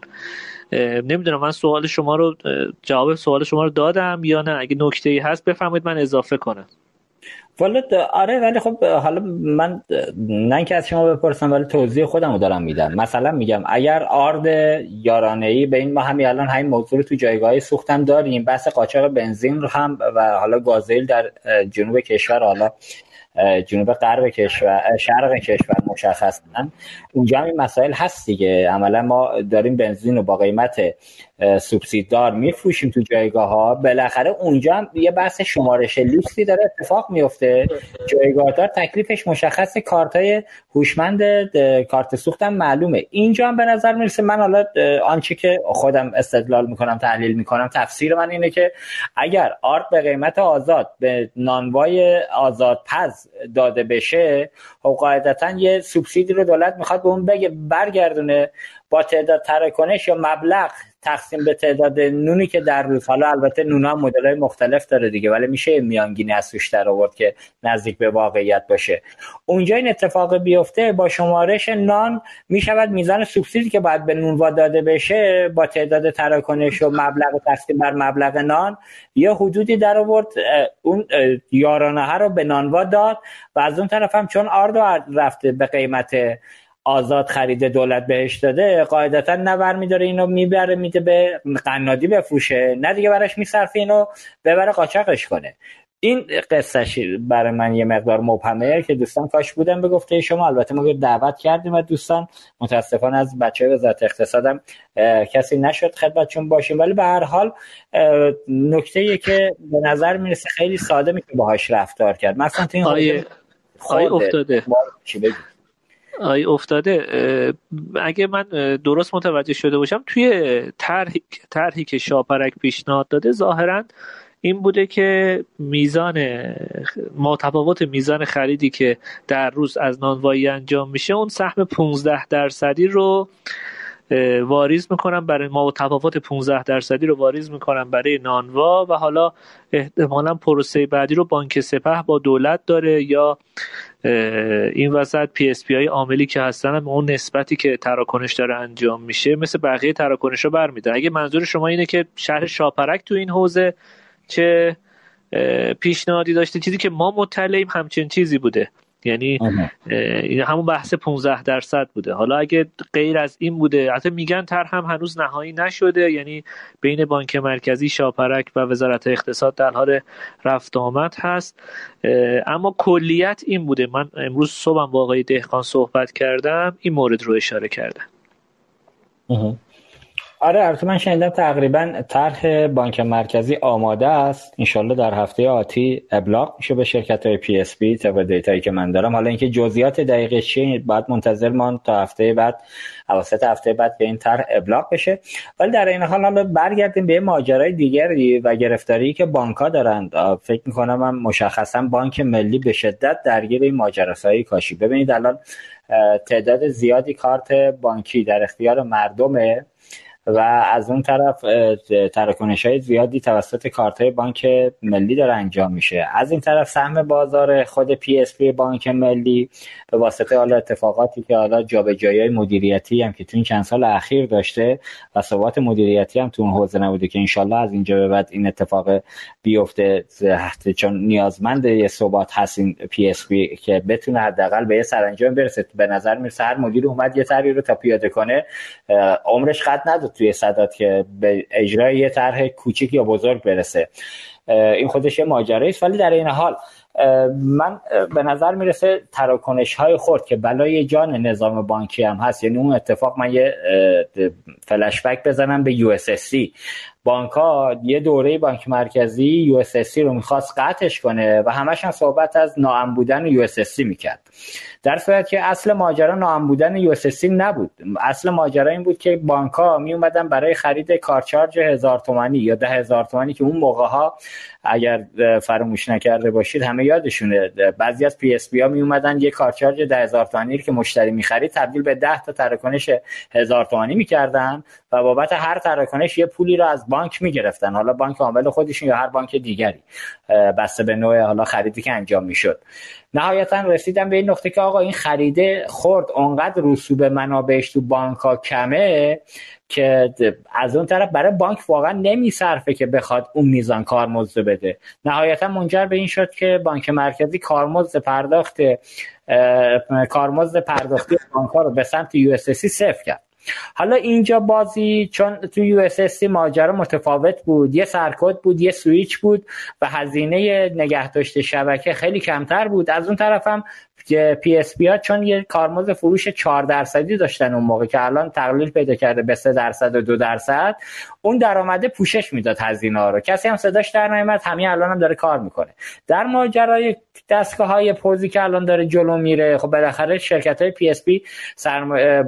نمی‌دونم من سوال شما رو جواب سوال شما رو دادم یا نه؟ اگه نکته ای هست بفرمایید من اضافه کنم. والا آره ولی خب حالا من نه اینکه از شما بپرسم ولی توضیح خودم رو دارم میدم. مثلا میگم اگر آرد یارانه ای به این ما همین الان همین موضوع رو تو جایگاه سوختم داریم بحث قاچاق بنزین رو هم و حالا گازیل در جنوب کشور حالا جنوب غرب کشور شرق کشور مشخصا اونجا هم این مسائل هست دیگه. عملا ما داریم بنزین رو با قیمت سوبسیددار میفروشیم تو جایگاه ها بالاخره اونجا هم یه بحث شمارش لیستی داره اتفاق میفته. جایگاهدار تکلیفش مشخص کارت های هوشمند کارت سوختم معلومه. اینجا هم به نظر می‌رسه من حالا آنچه که خودم استدلال می‌کنم تحلیل می‌کنم تفسیر من اینه که اگر آرد به قیمت آزاد به نانوای آزاد پز داده بشه خب قاعدتا یه سوبسیدی رو دولت می‌خواد به اون بگه برگردونه با تعداد تراکنش یا مبلغ تقسیم به تعداد نونی که در روز حالا البته نونا هم مدل مختلف داره دیگه ولی میشه میانگینی از توش در آورد که نزدیک به واقعیت باشه. اونجا این اتفاق بیفته با شمارش نان می‌شود میزان سوبسیدی که باید به نونوا داده بشه با تعداد تراکنش و مبلغ تقسیم بر مبلغ نان یه حدودی در آورد. اون یارانه ها رو به نانوا داد و از اون طرف هم چون آرد رفته به قیمت آزاد خرید دولت بهش داده قاعدتا نه میداره اینو می‌بره میده به قنادی بفروشه نه دیگه براش میصرفه اینو ببره قاچاقش کنه. این قصهش برای من یه مقدار مبهمه که دوستان کاش بودن به گفته شما البته ما دعوت کردیم و دوستان متاسفانه از بچه وزارت اقتصادم کسی نشد خدمتشون باشیم. ولی به هر حال نکته که به نظر می‌رسه خیلی ساده میشه باهاش رفتار کرد. مثلا تو این افتاده. آی افتاده. اگه من درست متوجه شده باشم توی طرحی طرحی که شاپرک پیشنهاد داده ظاهرا این بوده که میزان متفاوت میزان خریدی که در روز از نانوایی انجام میشه اون سهم 15 درصدی رو واریز می‌کنم برای ما تفاوت 15 درصدی رو واریز می‌کنم برای نانوا و حالا احتمالا پروسه بعدی رو بانک سپه با دولت داره یا این وسط PSP های عاملی که هستن هم اون نسبتی که تراکنش داره انجام میشه مثل بقیه تراکنش رو برمیدن اگه منظور شما اینه که شهر شاپرک تو این حوزه چه پیشنهادی داشته؟ چیزی که ما مطلعیم همچین چیزی بوده. یعنی این همون بحث 15 درصد بوده. حالا اگه غیر از این بوده حتی میگن طرح هم هنوز نهایی نشده. یعنی بین بانک مرکزی شاپرک و وزارت اقتصاد در حال رفت آمد هست. اما کلیت این بوده. من امروز صبحم با آقای دهقان صحبت کردم. این مورد رو اشاره کردم. آره البته من شنیدم تقریبا طرح بانک مرکزی آماده است. انشالله در هفته آتی ابلاغ میشه به شرکت های PSP طبق دیتایی که من دارم. حالا اینکه جزئیات دقیقه چیه باید منتظر موند تا هفته بعد اواسط هفته بعد به این طرح ابلاغ بشه. ولی در این حال حالا برگردیم به ماجرای دیگری و گرفتاری که بانک ها دارند فکر می‌کنم من مشخصا بانک ملی به شدت درگیر این ماجراست آقای کاشی. ببینید الان تعداد زیادی کارت بانکی در اختیار مردمه. و از اون طرف تراکنش های زیادی توسط کارت های بانک ملی داره انجام میشه. از این طرف سهم بازار خود PSP بانک ملی به واسطه حالا اتفاقاتی که حالا جابجایی های مدیریتی هم که تو این چند سال اخیر داشته و ثبات مدیریتی هم تو اون حوزه نبوده که انشالله از اینجا به بعد این اتفاق بیفته. چون نیازمند یه ثبات هست این PSP که بتونه حداقل به یه سرانجام برسه. به نظر می‌رسه هر مدیر اومد یه طرحی رو تا پیاده کنه عمرش قد نداد. توی سداد که به اجرای یه طرح کوچیک یا بزرگ برسه. این خودش یه ماجرایی است ولی در این حال من به نظر می‌رسه تراکنش های خورد که بلای جان نظام بانکی هم هست یعنی اون اتفاق من یه فلشبک بزنم به یو بانک ها یه دوره بانک مرکزی یو رو می‌خواست قطعش کنه و همش هم صحبت از ناام بودن یو می‌کرد. در صورت که اصل ماجرا ناام بودن یو نبود. اصل ماجرا این بود که بانک ها می اومدن برای خرید کارچارج هزار تومانی یا ده هزار تومانی که اون موقع ها اگر فراموش نکرده باشید همه یادشونه. بعضی از PSP ها می اومدن یه کارت شارژ ده هزار تومانی که مشتری می‌خرید تبدیل به ده تا تراکنش هزار تومانی می‌کردن و بابت هر تراکنش یه پولی رو از بانک می‌گرفتن. حالا بانک عامل خودشون یا هر بانک دیگری. بسته به نوع حالا خریدی که انجام می‌شد. نهایتا رسیدم به این نقطه که آقا این خریده خرد. اونقدر رسوب منابعش تو بانک ها کمه که از اون طرف برای بانک واقعا نمیصرفه که بخواد اون میزان کارمزد بده. نهایتا منجر به این شد که بانک مرکزی کارمزد پرداخت کارمزد پرداختی بانک ها رو به سمت USSD صفر کرد. حالا اینجا بازی چون تو USSD ماجرا متفاوت بود. یه سرکد بود یه سویچ بود و هزینه نگهداشت شبکه خیلی کمتر بود. از اون طرفم PSP ها چون یه کارمزد فروش 4 درصدی داشتن اون موقع که الان تقلیل پیدا کرده به 3 درصد و 2 درصد اون درآمده پوشش می‌داد هزینه ها رو. کسی هم صداش در نمیاد همین الان هم داره کار می‌کنه. در ماجرای دستگاه های پوزی که الان داره جلو میره خب بالاخره شرکت های PSP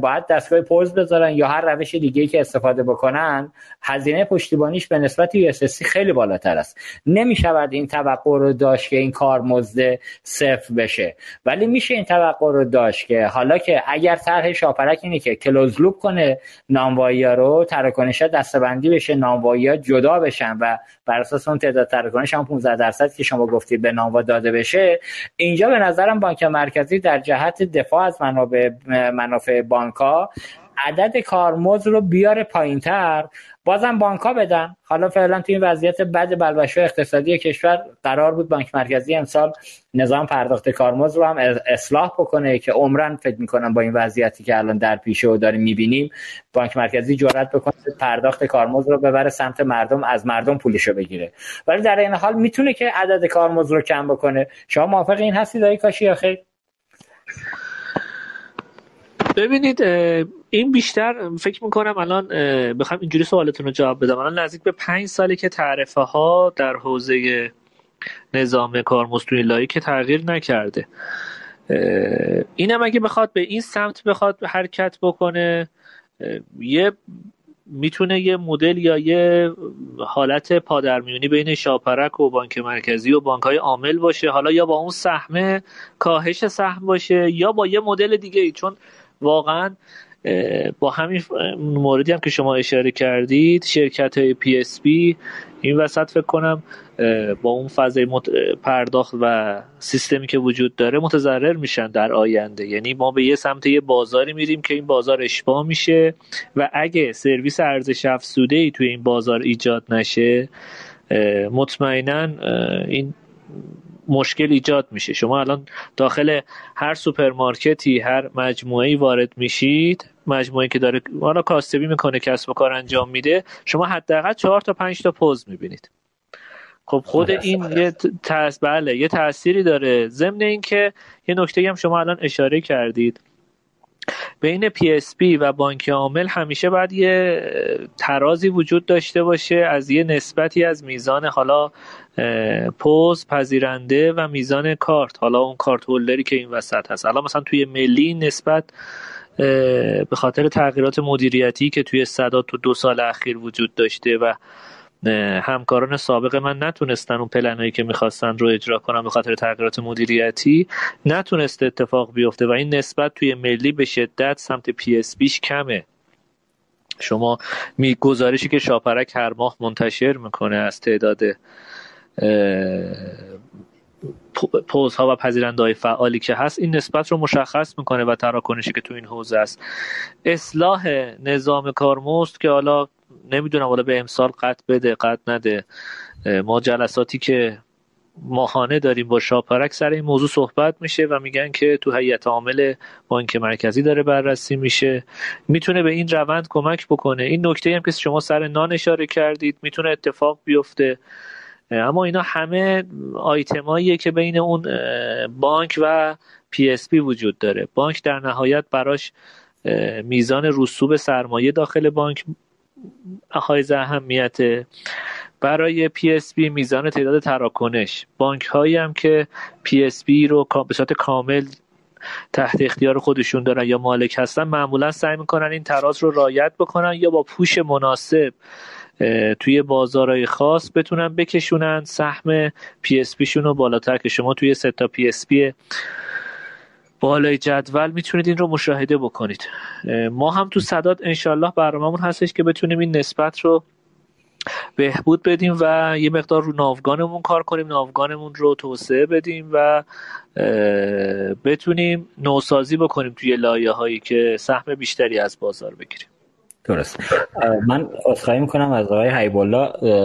باید دستگاه پوز بذارن یا هر روش دیگه که استفاده بکنن هزینه پشتیبانیش به نسبت USSD خیلی بالاتر است. نمی‌شود این توقع رو داشت که این کارمزد صفر بشه. ولی میشه این توقع رو داشت که حالا که اگر طرح شاپرک اینه که close loop کنه ناموایی رو تراکنش دستبندی بشه ناموایی جدا بشن و بر اساس اون تعداد تراکنش هم 15 درصد که شما گفتید به ناموا داده بشه اینجا به نظرم بانک مرکزی در جهت دفاع از منابع منافع بانک ها عدد کارمزد رو بیاره پایینتر بازم بانک ها بدن. حالا فعلا تو این وضعیت بد بلبشو اقتصادی کشور قرار بود بانک مرکزی امسال نظام پرداخت کارمزد رو هم اصلاح بکنه که عمرن فکر می‌کنم با این وضعیتی که الان در پیشه و داریم می‌بینیم بانک مرکزی جرأت بکنه پرداخت کارمزد رو ببره سمت مردم از مردم پولشو بگیره. ولی در این حال می‌تونه که عدد کارمزد رو کم بکنه. شما موافق این هستید آقای کاشی خیر ببینید این بیشتر فکر می‌کنم الان بخوام اینجوری سوالتون رو جواب بدم. الان نزدیک به پنج سالی که تعرفه ها در حوزه نظام کارمزدی لایی که تغییر نکرده. اینم اگه بخواد به این سمت بخواد حرکت بکنه یه می‌تونه یه مدل یا یه حالت پادرمیونی بین شاپرک و بانک مرکزی و بانک های عامل باشه. حالا یا با اون سهمه کاهش سهم باشه یا با یه مدل دیگه ای. چون واقعا با همین موردی هم که شما اشاره کردید شرکت های PSP این وسط فکر کنم با اون فضای پرداخت و سیستمی که وجود داره متضرر میشن در آینده. یعنی ما به یه سمت یه بازاری میریم که این بازار اشباه میشه و اگه سرویس ارزش افزوده ای توی این بازار ایجاد نشه مطمئنا این مشکل ایجاد میشه. شما الان داخل هر سوپرمارکتی هر مجموعه وارد میشید مجموعه که داره حالا کاسبی می‌کنه کسب و کار انجام میده شما حداقل چهار تا پنج تا پوز می‌بینید. خب خود این یه تاس بله یه تأثیری داره. ضمن اینکه یه نکته هم شما الان اشاره کردید. بین PSP و بانک عامل همیشه باید یه ترازی وجود داشته باشه از یه نسبتی از میزان حالا پوز پذیرنده و میزان کارت. حالا اون کارت هولدری که این وسط هست. حالا مثلا توی ملی نسبت به خاطر تغییرات مدیریتی که توی صدات تو دو سال اخیر وجود داشته و همکاران سابق من نتونستن اون پلنایی که می‌خواستن رو اجرا کنن به خاطر تغییرات مدیریتی نتونست اتفاق بیفته و این نسبت توی ملی به شدت سمت PSP ش کمه. شما می گزارشی که شاپرک هر ماه منتشر می‌کنه از تعداد پوزها و پذیرنده های فعالی که هست این نسبت رو مشخص می‌کنه و تراکنشی که تو این حوزه است. اصلاح نظام کارمزد که حالا نمی‌دونم حالا به امسال قط بده قط نده. ما جلساتی که ماهانه داریم با شاپرک سر این موضوع صحبت میشه و میگن که تو هیئت عامل بانک مرکزی داره بررسی میشه. می‌تونه به این روند کمک بکنه. این نکته هم که شما سر نان اشاره کردید می‌تونه اتفاق بیفته. اما اینا همه آیتماییه که بین اون بانک و PSP وجود داره. بانک در نهایت براش میزان رسوب سرمایه داخل بانک حائز اهمیت برای PSP میزان تعداد تراکنش. بانک هایی هم که PSP رو به صورت کامل تحت اختیار خودشون دارن یا مالک هستن معمولا سعی می‌کنن این تراز رو رعایت بکنن یا با push مناسب توی بازارهای خاص بتونن بکشونن سهم PSP شون رو بالاتر که شما توی ستا PSP بالای جدول می‌تونید این رو مشاهده بکنید. ما هم تو صداد انشالله برنامهمون هستش که بتونیم این نسبت رو بهبود بدیم و یه مقدار رو ناوگانمون کار کنیم ناوگانمون رو توسعه بدیم و بتونیم نوسازی بکنیم توی لایه هایی که سهم بیشتری از بازار بگیریم. درست. من اصخایی می‌کنم از آقای حیب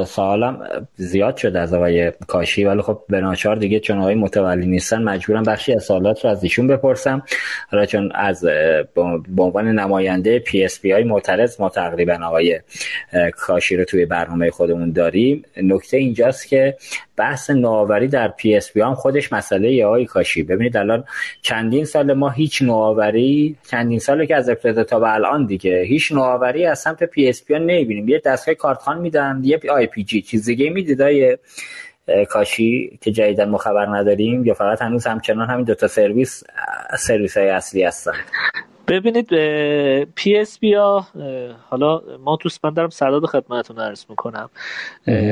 سوالم زیاد شد از آقای کاشی ولی خب به ناچار دیگه چون آقای متولی نیستن مجبورم بخشی از سوالات رو از ایشون بپرسم. حالا چون از به عنوان نماینده PSP های معترض ما تقریبا آقای کاشی رو توی برنامه خودمون داریم. نکته اینجاست که بحث نوآوری در PSP هم خودش مسئله یا آقای کاشی. ببینید الان چندین سال ما هیچ نوآوری چندین ساله که از ابتدا تا به الان دیگه هیچ نوآوری از سمت PSP نمی‌بینیم. یه دستگاه کارتخوان میدن یه IPG چیز دیگه می‌دید کاشی که جدیدا ما خبر نداریم یا فقط هنوز همچنان همین دوتا سرویس سرویس های اصلی هستن. ببینید PSP ها حالا ما تو من دارم سداد خدمتتون عرض می‌کنم.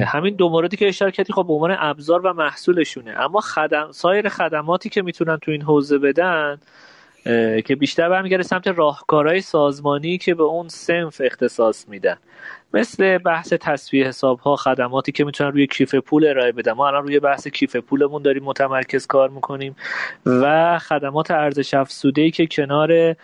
همین دو موردی که اشاره کردی خب به عنوان ابزار و محصولشونه. اما خدم سایر خدماتی که می‌تونن تو این حوزه بدن که بیشتر برمیگرده سمت راهکارهای سازمانی که به اون صنف اختصاص میدن. مثل بحث تسویه حساب ها خدماتی که می‌تونن روی کیف پول ارائه بدن. ما الان روی بحث کیف پولمون داریم متمرکز کار می‌کنیم. و خدمات ارزش افزوده که کنار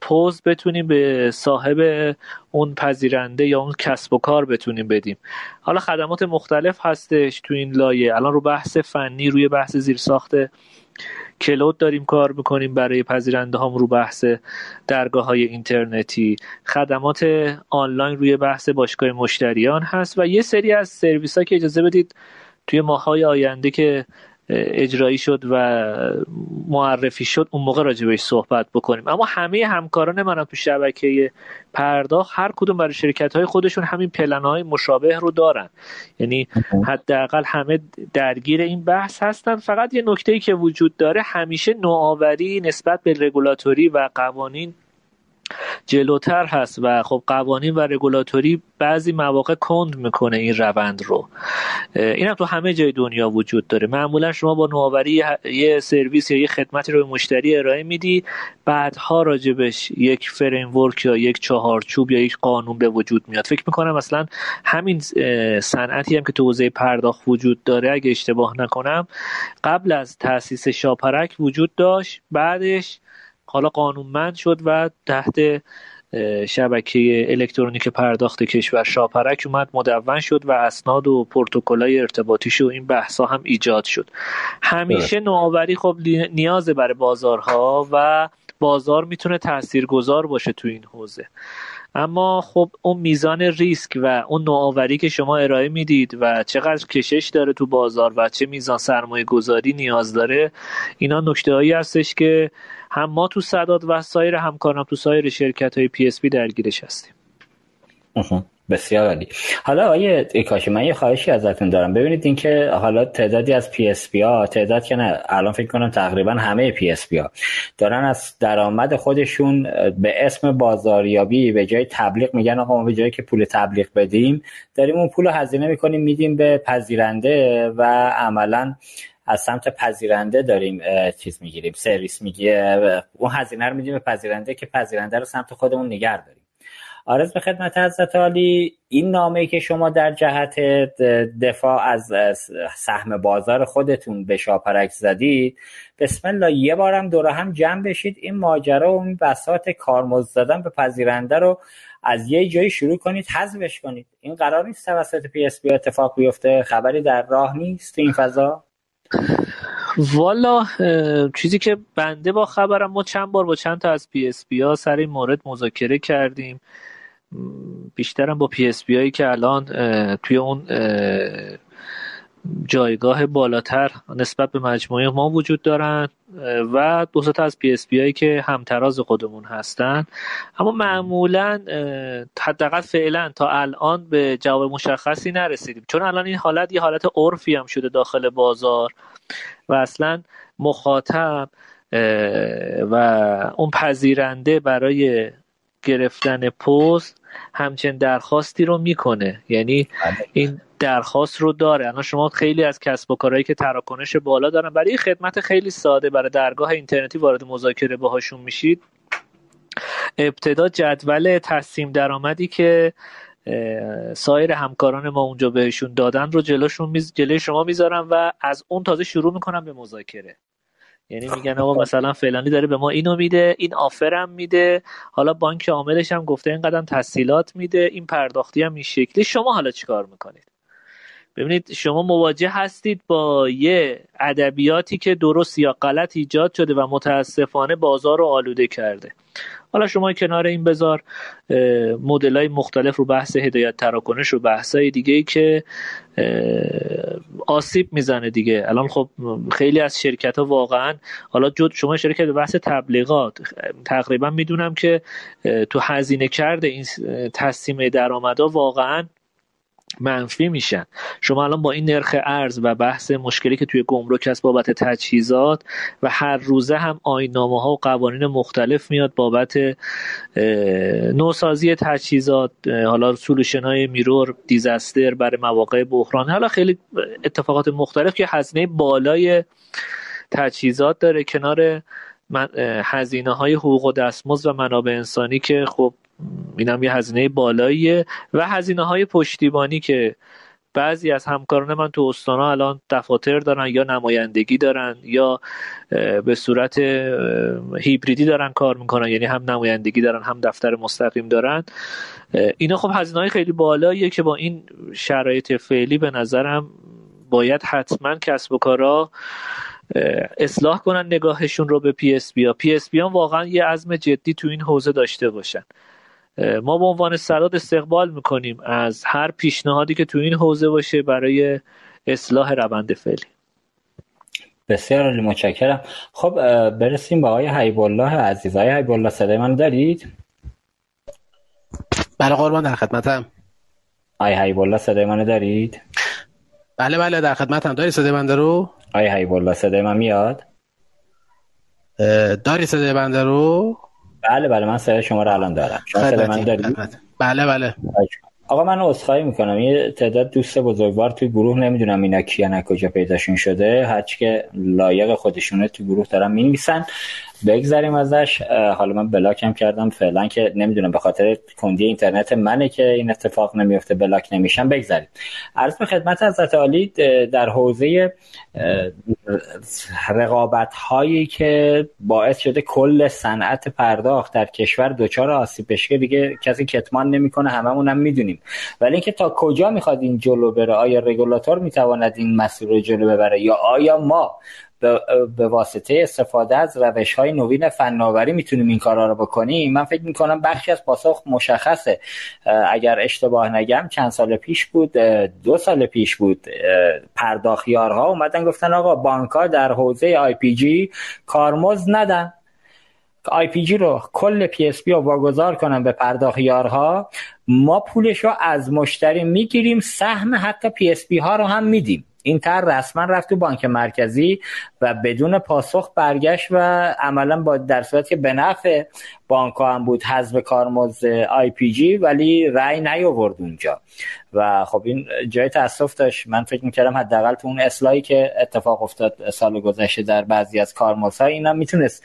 پوز بتونیم به صاحب اون پذیرنده یا اون کسب و کار بتونیم بدیم. حالا خدمات مختلف هستش تو این لایه. الان رو بحث فنی روی بحث زیرساخت کلود داریم کار می‌کنیم. برای پذیرنده هم رو بحث درگاه های اینترنتی. خدمات آنلاین روی بحث باشگاه مشتریان هست و یه سری از سرویس ها که اجازه بدید توی ماهای آینده که اجرایی شد و معرفی شد اون موقع راجع بهش صحبت بکنیم. اما همه همکاران من تو شبکه پرداخت هر کدوم برای شرکت های خودشون همین پلن های مشابه رو دارن. یعنی حداقل همه درگیر این بحث هستن. فقط یه نکته که وجود داره همیشه نوآوری نسبت به رگولاتوری و قوانین جلوتر هست و خب قوانین و رگولاتوری بعضی مواقع کند می‌کنه این روند رو. این هم تو همه جای دنیا وجود داره. معمولا شما با نوآوری یه سرویس یا یه خدمتی رو به مشتری ارائه میدی بعدها راجبش یک framework یا یک چهارچوب یا یک قانون به وجود میاد. فکر می‌کنم مثلا همین صنعتی هم که تو حوزه پرداخت وجود داره اگه اشتباه نکنم قبل از تاسیس شاپرک وجود داشت بعدش حالا قانونمند شد و تحت شبکه الکترونیک پرداخت کشور شاپرک اومد مدون شد و اسناد و پروتکلای ارتباطیش و این بحث هم ایجاد شد. همیشه نوآوری خب نیازه برای بازارها و بازار می‌تونه تاثیرگذار باشه تو این حوزه. اما خب اون میزان ریسک و اون نوآوری که شما ارائه می‌دید و چقدر کشش داره تو بازار و چه میزان سرمایه گذاری نیاز داره اینا نکته هایی هستش که هم ما تو سداد و سایر همکاران تو سایر شرکت های PSP درگیرش هستیم. بسیار عالی. حالا آقای کاشی من یه خواهشی ازتون دارم. ببینید اینکه حالا تعدادی از PSP ها تعداد که نه الان فکر کنم تقریبا همه PSP ها دارن از درآمد خودشون به اسم بازاریابی به جای تبلیغ میگن آقا ما به جایی که پول تبلیغ بدیم داریم اون پول رو هزینه می‌کنیم میدیم به پذیرنده و عملا از سمت پذیرنده داریم چیز می‌گیریم سرویس می‌گیره اون هزینه رو میدیم به پذیرنده که پذیرنده رو سمت خودمون نگه داریم. عرض به خدمت حضرت عالی این نامه که شما در جهت دفاع از سهم بازار خودتون به شاپرک زدید بسم الله یه بارم دور هم جمع بشید این ماجرا و این بساط کارمزد زدن به پذیرنده رو از یه جایی شروع کنید حذفش کنید. این قرار نیست توسط PSP اتفاق بیفته خبری در راه نیست تو این فضا. والا چیزی که بنده با خبرم ما چند بار با چند تا از PSP ها سر این مورد مذاکره کردیم. بیشترم با PSP هایی که الان توی اون جایگاه بالاتر نسبت به مجموعه ما وجود دارن و دو تا از PSP هایی که همتراز خودمون هستن. اما معمولا حداقل فعلا تا الان به جواب مشخصی نرسیدیم. چون الان این حالت یه حالت عرفی هم شده داخل بازار و اصلا مخاطب و اون پذیرنده برای گرفتن پست همچین درخواستی رو می‌کنه. یعنی بله. این درخواست رو داره. الان شما خیلی از کسب و کارهایی که تراکنش بالا دارن برای خدمت خیلی ساده برای درگاه اینترنتی وارد مذاکره باهاشون میشید. ابتدا جدول تصمیم درآمدی که سایر همکاران ما اونجا بهشون دادن رو جلوشون میز... جلوی شما می‌ذارن و از اون تازه شروع می‌کنن به مذاکره. یعنی میگن آقا مثلا فلانی داره به ما اینو میده این آفرم میده حالا بانک عاملش هم گفته این قدم تسهیلات میده این پرداختی هم این شکلی. شما حالا چیکار می‌کنید؟ ببینید شما مواجه هستید با یه ادبیاتی که درست یا غلط ایجاد شده و متاسفانه بازار رو آلوده کرده. حالا شما کنار این بذار مدل های مختلف رو بحث هدایت تراکنش و بحث های دیگه که آسیب می‌زنه دیگه. الان خب خیلی از شرکت ها واقعا حالا جد شما شرکت به بحث تبلیغات تقریبا می‌دونم که تو هزینه کرده این تصمیم درآمدها واقعا منفی میشن. شما الان با این نرخ ارز و بحث مشکلی که توی گمرک هست بابت تجهیزات و هر روزه هم آینامه ها و قوانین مختلف میاد بابت نوسازی تجهیزات حالا سولوشن های میرور دیزاستر برای مواقع بحران. حالا خیلی اتفاقات مختلف که هزینه بالای تجهیزات داره کنار هزینه های حقوق و دستمزد و منابع انسانی که خب این هم یه هزینه بالاییه و هزینه های پشتیبانی که بعضی از همکاران من تو استانا الان دفاتر دارن یا نمایندگی دارن یا به صورت هیبریدی دارن کار می‌کنن یعنی هم نمایندگی دارن هم دفتر مستقیم دارن اینا خب هزینه های خیلی بالاییه که با این شرایط فعلی به نظرم باید حتما کسب و کارا اصلاح کنن نگاهشون رو به پی اس بی ها. پی اس بی ها واقعا یه عزم جدی تو این حوزه داشته باشن. ما به عنوان سداد استقبال می‌کنیم از هر پیشنهادی که تو این حوزه باشه برای اصلاح روند فعلی. بسیار عالی متشکرم. خب برسیم به آقای حبیب الله عزیز. آقای حبیب الله صدای من دارید؟ بله قربان در خدمتم. آقای حیب الله صدای من دارید؟ بله بله در خدمتم داری صدای من رو؟ آقای حیب الله صدای من میاد؟ داری صدای بنده رو؟ بله بله من صدای شما رو الان دارم. شما صدای من دارید بله بله. آقا من عذرخواهی می‌کنم. یه تعداد دوست بزرگوار توی گروه نمی‌دونم اینا کیان کجا پیداشون شده. هرچی که لایق خودشونه توی گروه دارن می‌نویسن. بگذریم ازش. حالا من بلاکم کردم فعلا که نمی‌دونم به خاطر کندی اینترنت منه که این اتفاق نمیفته بلاک نمیشم بگذریم عرض به خدمت حضرت عالی در حوزه رقابت هایی که باعث شده کل صنعت پرداخت در کشور دچار آسیب بشه دیگه کسی کتمان نمی‌کنه هممون هم می‌دونیم. ولی اینکه تا کجا می‌خواد این جلو بره آیا رگولاتور می‌تواند این مسیر رو جلو ببره یا آیا ما به واسطه استفاده از روش های نوین فناوری می‌تونیم این کارا رو بکنیم. من فکر می‌کنم بخشی از پاسخ مشخصه. اگر اشتباه نگم چند سال پیش بود دو سال پیش بود پرداخیارها اومدن گفتن آقا بانک ها در حوزه آی پی جی کارمز ندن. آی پی جی رو کل پی اس پی رو واگذار کنن به پرداخیارها ما پولش رو از مشتری می‌گیریم سهم حتی PSP ها رو هم میدیم. این طرح رسما رفت تو بانک مرکزی و بدون پاسخ برگشت و عملا با در صورتی که به نفع بانک هم بود حذف کارمزد آی پی جی ولی رأی نیاورد اونجا. و خب این جای تاسف داشت. من فکر می‌کردم حداقل تو اون اصلاحی که اتفاق افتاد سال گذشته در بعضی از کارمزدها اینا می‌تونست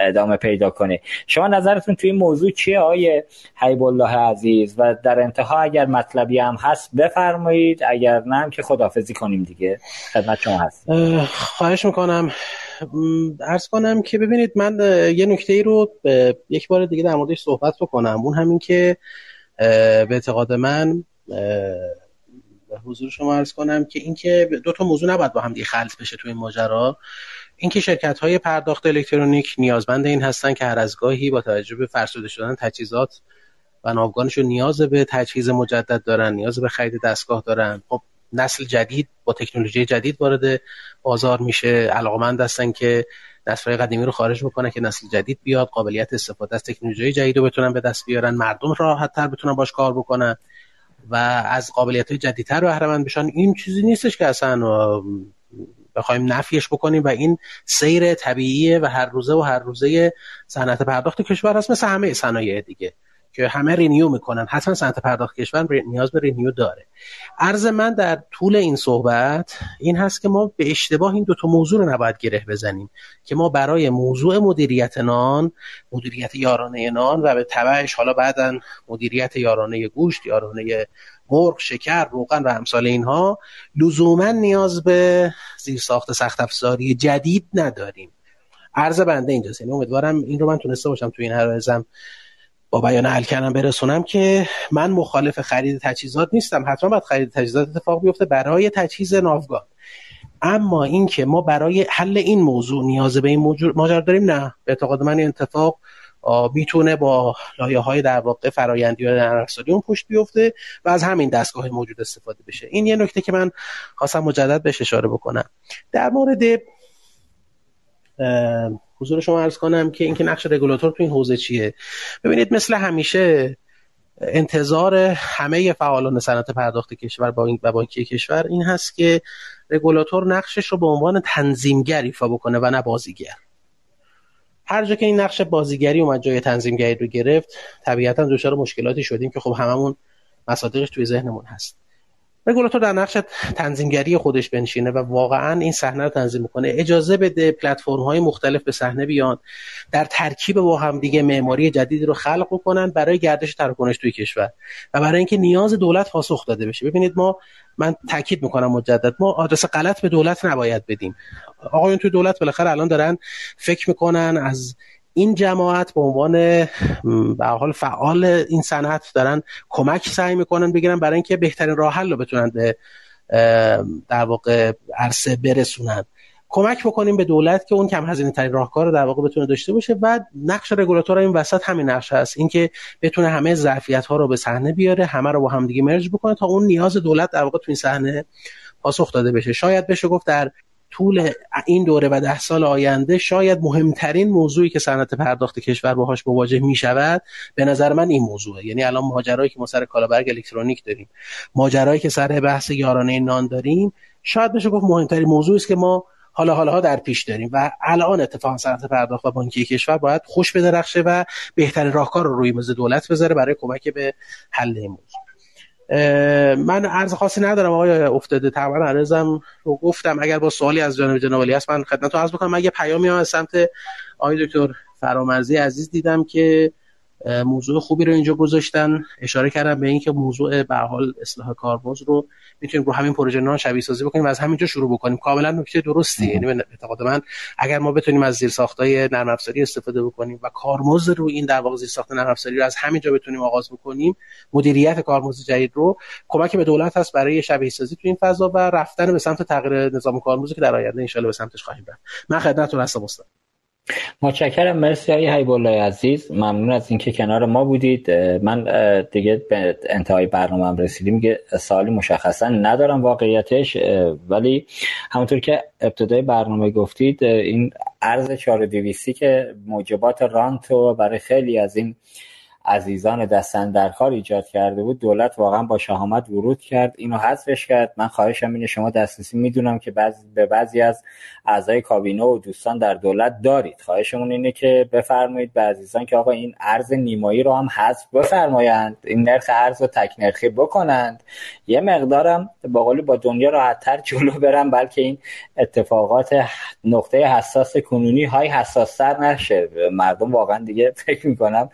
ادامه پیدا کنه. شما نظرتون توی این موضوع چیه آیه حیب الله عزیز؟ و در انتها اگر مطلبی هم هست بفرمایید اگر نه که خدافزی کنیم دیگه. خدمت شما هست خواهش می‌کنم. ارز کنم که ببینید من یه نکته ای رو یک بار دیگه در موردش صحبت بکنم. اون همین که به اعتقاد من حضور شما ارز کنم که اینکه دو تا موضوع نباید با هم دیگه خلط بشه تو این ماجرا. اینکه شرکت های پرداخت الکترونیک نیازمند این هستن که هر از گاهی با توجه به فرسوده شدن تجهیزات و ناوگانشون نیاز به تجهیز مجدد دارن نیاز به خرید دستگاه دارن. خب نسل جدید با تکنولوژی جدید وارد بازار میشه. علاقمند هستن که نسل قدیمی رو خارج بکنه که نسل جدید بیاد قابلیت استفاده از تکنولوژی جدید رو بتونن به دست بیارن. مردم راحت تر بتونن باش کار بکنن و از قابلیت های جدیدتر بهره مند بشن. این چیزی نیستش که اصلا بخوایم نفیش بکنیم و این سیر طبیعیه و هر روزه و هر روزه صنعت پرداخت کشور هست مثل همه صنایع دیگه. که همه renew می‌کنن. حتما صنعت پرداخت کشور نیاز به renew داره. عرض من در طول این صحبت این هست که ما به اشتباه این دو تا موضوع رو نباید گره بزنیم که ما برای موضوع مدیریت نان مدیریت یارانه نان و به تبعش حالا بعدا مدیریت یارانه گوشت یارانه مرغ شکر روغن و امثال اینها لزوما نیاز به زیرساخت سخت افزاری جدید نداریم. عرض بنده اینجاست. یعنی امیدوارم این رو من تونسته باشم تو این عرضم. با بیان الکنم برسونم که من مخالف خرید تجهیزات نیستم. حتما باید خرید تجهیزات اتفاق بیفته برای تجهیز ناوگان. اما اینکه ما برای حل این موضوع نیاز به این ماجرا داریم نه. به اعتقاد من این اتفاق می‌تونه با لایه های در واقع فرایندی و نرمافزاری اون پشت بیفته و از همین دستگاه موجود استفاده بشه. این یه نکته که من خواستم مجدد بهش اشاره بکنم. در مورد حضور شما عرض کنم که اینکه نقش رگولاتور تو این حوزه چیه. ببینید مثل همیشه انتظار همه فعالان صنعت پرداخت کشور با این و بانکی کشور این هست که رگولاتور نقشش رو به عنوان تنظیمگر ایفا بکنه و نه بازیگر. هر جا که این نقش بازیگری اومد جای تنظیمگری رو گرفت طبیعتا دچار مشکلاتی شدیم که خب هممون مصادیقش توی ذهنمون هست. رگولاتور در نقش تنظیمگری خودش بنشینه و واقعا این صحنه رو تنظیم کنه اجازه بده پلتفرم های مختلف به صحنه بیان در ترکیب با هم دیگه معماری جدیدی رو خلق بکنن برای گردش تراکنش توی کشور و برای اینکه نیاز دولت پاسخ داده بشه. ببینید ما من تاکید می‌کنم مجدد ما آدرس غلط به دولت نباید بدیم. آقایون توی دولت بالاخره الان دارن فکر می‌کنن از این جماعت به عنوان به حال فعال این صنعت دارن کمک سعی می‌کنن بگیرن برای اینکه بهترین راه حل رو بتونن به در واقع عرصه برسونن. کمک بکنیم به دولت که اون کم هزینه ترین راهکار رو در واقع بتونه داشته باشه و نقش رگولاتور این وسط همین نقش هست. اینکه بتونه همه ظرفیت ها رو به صحنه بیاره همه رو با هم دیگه مرج بکنه تا اون نیاز دولت در واقع تو این صحنه پاسخ داده بشه. شاید بشه گفت در طول این دوره و ده سال آینده شاید مهمترین موضوعی که صنعت پرداخت کشور باهاش مواجه می شود به نظر من این موضوعه. یعنی الان ماجرایی که ما سر کالابرگ الکترونیک داریم ماجرایی که سر بحث یارانه نان داریم شاید بشه گفت مهمترین موضوعی است که ما حالا حالا در پیش داریم و الان اتفاقا صنعت پرداخت و بانکی کشور باید خوش بدرخشه و بهترین راهکار رو روی میز دولت بذاره برای کمک به حل این موضوع. من عرض خاصی ندارم آقای افتاده. تقریبا عرضم رو گفتم. اگر با سوالی از جانب جناب هست من خدمتتون عرض بکنم. من یه پیامی هم از سمت آقای دکتر فرامرزی عزیز دیدم که موضوع خوبی رو اینجا گذاشتن. اشاره کردم به اینکه موضوع به حال اصلاح کارمز رو می‌تونیم رو همین پروژه نان شبیه سازی بکنیم و از همینجا شروع بکنیم. کاملا نکته درستی. یعنی به اعتقاد من اگر ما بتونیم از زیرساختای نرم افزاری استفاده بکنیم و کارمزد رو این در واقع زیرساخت نرم افزاری رو از همینجا بتونیم آغاز بکنیم مدیریت کارمزد جدید رو کمک به دولت هست برای شبیه سازی تو این فضا و رفتن به سمت تغییر نظام کارمزدی که در آینده ان به سمتش خواهیم رفت. من خدمتتون هستم استاد. متشکرم مرسی های حیب عزیز. ممنون از اینکه کنار ما بودید. من دیگه به انتهای برنامه هم رسیدیم که سالی مشخصا ندارم واقعیتش ولی همونطور که ابتدای برنامه گفتید این ارز 4200 که موجبات رانتو برای خیلی از این عزیزان دستن در کار ایجاد کرده بود دولت واقعا با شهامت ورود کرد اینو حذفش کرد. من خواهشم اینه شما دسترسی می‌دونم که بعض به بعضی از اعضای کابینه و دوستان در دولت دارید. خواهشمون اینه که بفرمایید به عزیزان که آقا این ارز نیمایی رو هم حذف بفرمایند. این نرخ ارز رو تک نرخی بکنند. یه مقدارم با با دنیا راحتتر جلو برم بلکه این اتفاقات نقطه حساس کنونی های حساستر نشه. مردم واقعا دیگه فکر می‌کنم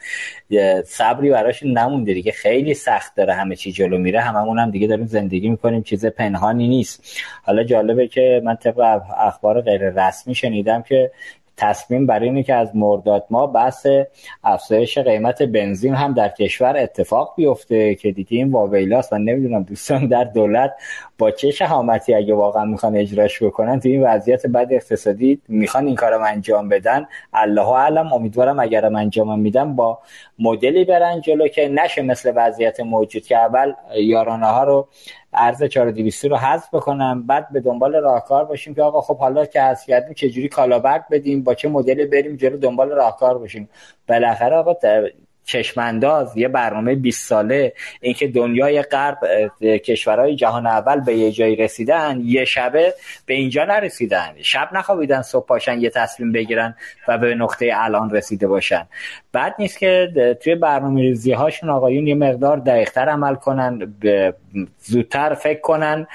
صبری براش نمونده دیگه. خیلی سخت داره همه چی جلو میره. هممون هم دیگه داریم زندگی می‌کنیم. چیز پنهانی نیست. حالا جالبه که من طبق اخبار غیر رسمی شنیدم که تصمیم بر اینه که از مرداد ما بحث افزایش قیمت بنزین هم در کشور اتفاق بیفته که دیگه این واویلاست من نمی‌دونم دوستان در دولت با چه شهامتی اگه واقعا می‌خوان اجراش بکنن. تو این وضعیت بد اقتصادی می‌خوان این کارم انجام بدن. الله اعلم. امیدوارم اگرم انجام میدم با مدلی برن جلو که نشه مثل وضعیت موجود که اول یارانه ها رو ارز 4200 رو حذف بکنم بعد به دنبال راهکار باشیم که آقا خب حالا که حذف کردیم چه جوری کالابرد بدیم با چه مدلی بریم جلو دنبال راهکار باشیم. بالاخره آقا چشمانداز یه برنامه 20 ساله اینکه دنیای غرب کشورهای جهان اول به یه جایی رسیدن یه شبه به اینجا نرسیدن. شب نخوابیدن صبح پاشن یه تصمیم بگیرن و به نقطه الان رسیده باشن. بعد نیست که توی برنامه ریزی هاشون آقایون یه مقدار دقیقتر عمل کنن زودتر فکر کنن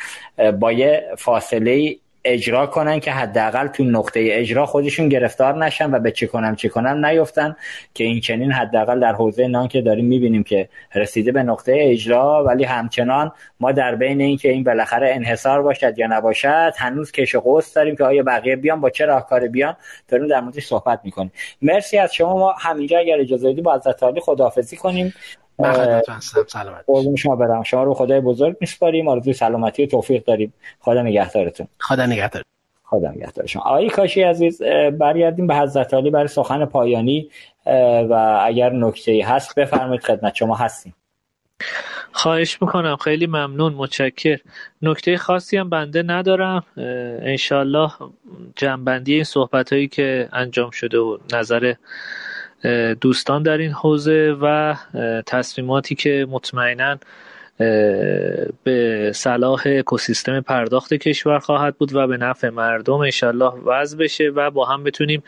با یه فاصله اجرا کنن که حداقل تو نقطه اجرا خودشون گرفتار نشن و به چه کنم چه کنم نیفتن که این چنین حداقل در حوزه نان که داریم می‌بینیم که رسیده به نقطه اجرا. ولی همچنان ما در بین این که این بالاخره انحصار باشد یا نباشد هنوز کش قوس داریم که آیا بقیه بیان با چه راهکار بیان داریم در موردش صحبت می‌کنیم. مرسی از شما. ما همینجا اگر اجازه بدید با حضرت خداحافظی کنیم. من سلامت شما برم. شما رو خدای بزرگ میسپاریم. آرزوی سلامتی و توفیق داریم. خدا نگهدارتون. خدا نگهدار. خدا نگهدار شما. آقای کاشی عزیز برگردیم به حضرت علی برای سخن پایانی. و اگر نکته هست بفرمایید خدمت شما هستیم. خواهش می‌کنم. خیلی ممنون. متشکر نکته خاصی هم بنده ندارم. انشالله جنبندی این صحبت هایی که انجام شده و نظر دوستان در این حوزه و تصمیماتی که مطمئنا به صلاح اکوسیستم پرداخت کشور خواهد بود و به نفع مردم انشالله وضع بشه و با هم بتونیم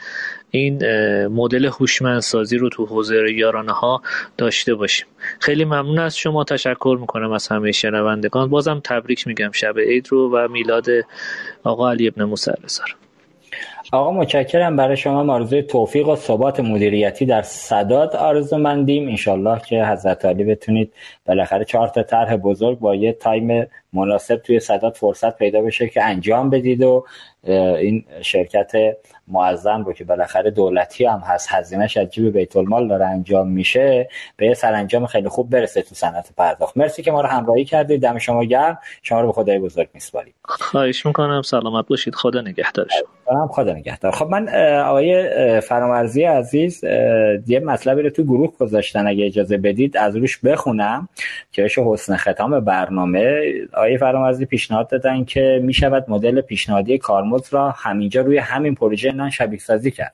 این مدل هوشمندسازی رو تو حوزه یارانه ها داشته باشیم. خیلی ممنون از شما تشکر می‌کنم از همه شنوندگان. بازم تبریک میگم. شب عید رو و میلاد آقا علی ابن موسی آقا متشکرم برای شما آرزوی توفیق و ثبات مدیریتی در صداد آرزو مندیم انشالله که حضرت علی بتونید بالاخره چهار تا طرح بزرگ با یه تایم مناسب توی صداد فرصت پیدا بشه که انجام بدید و این شرکت معظم رو که بالاخره دولتی هم هست هزینهش از جیب بیت المال داره انجام میشه به سرانجام خیلی خوب برسه تو صنعت پرداخت. مرسی که ما رو همراهی کردید. دم شما گرم. شما رو به خدای بزرگ میسپاریم. خواهش می‌کنم. سلامت باشید. خدا نگهدار شما. خدا نگهدار. خب من آقای فرامرزی عزیز یه مطلبی رو تو گروه گذاشتن. اگه اجازه بدید از روش بخونم. که بشه حسن ختام برنامه. آقای فرامرزی پیشنهاد دادن که می‌شود مدل پیشنهادی کارمز را همینجا روی همین پروژه نان شبیه سازی کرد.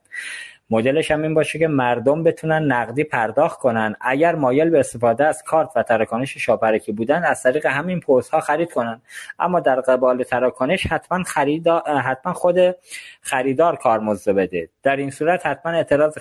مدلش هم این باشه که مردم بتونن نقدی پرداخت کنن. اگر مایل به استفاده از کارت و تراکنش شاپرکی بودن از طریق همین پست ها خرید کنن. اما در قبال تراکنش حتما خریدار حتما خود خریدار کارمزد بده. در این صورت حتما اعتراض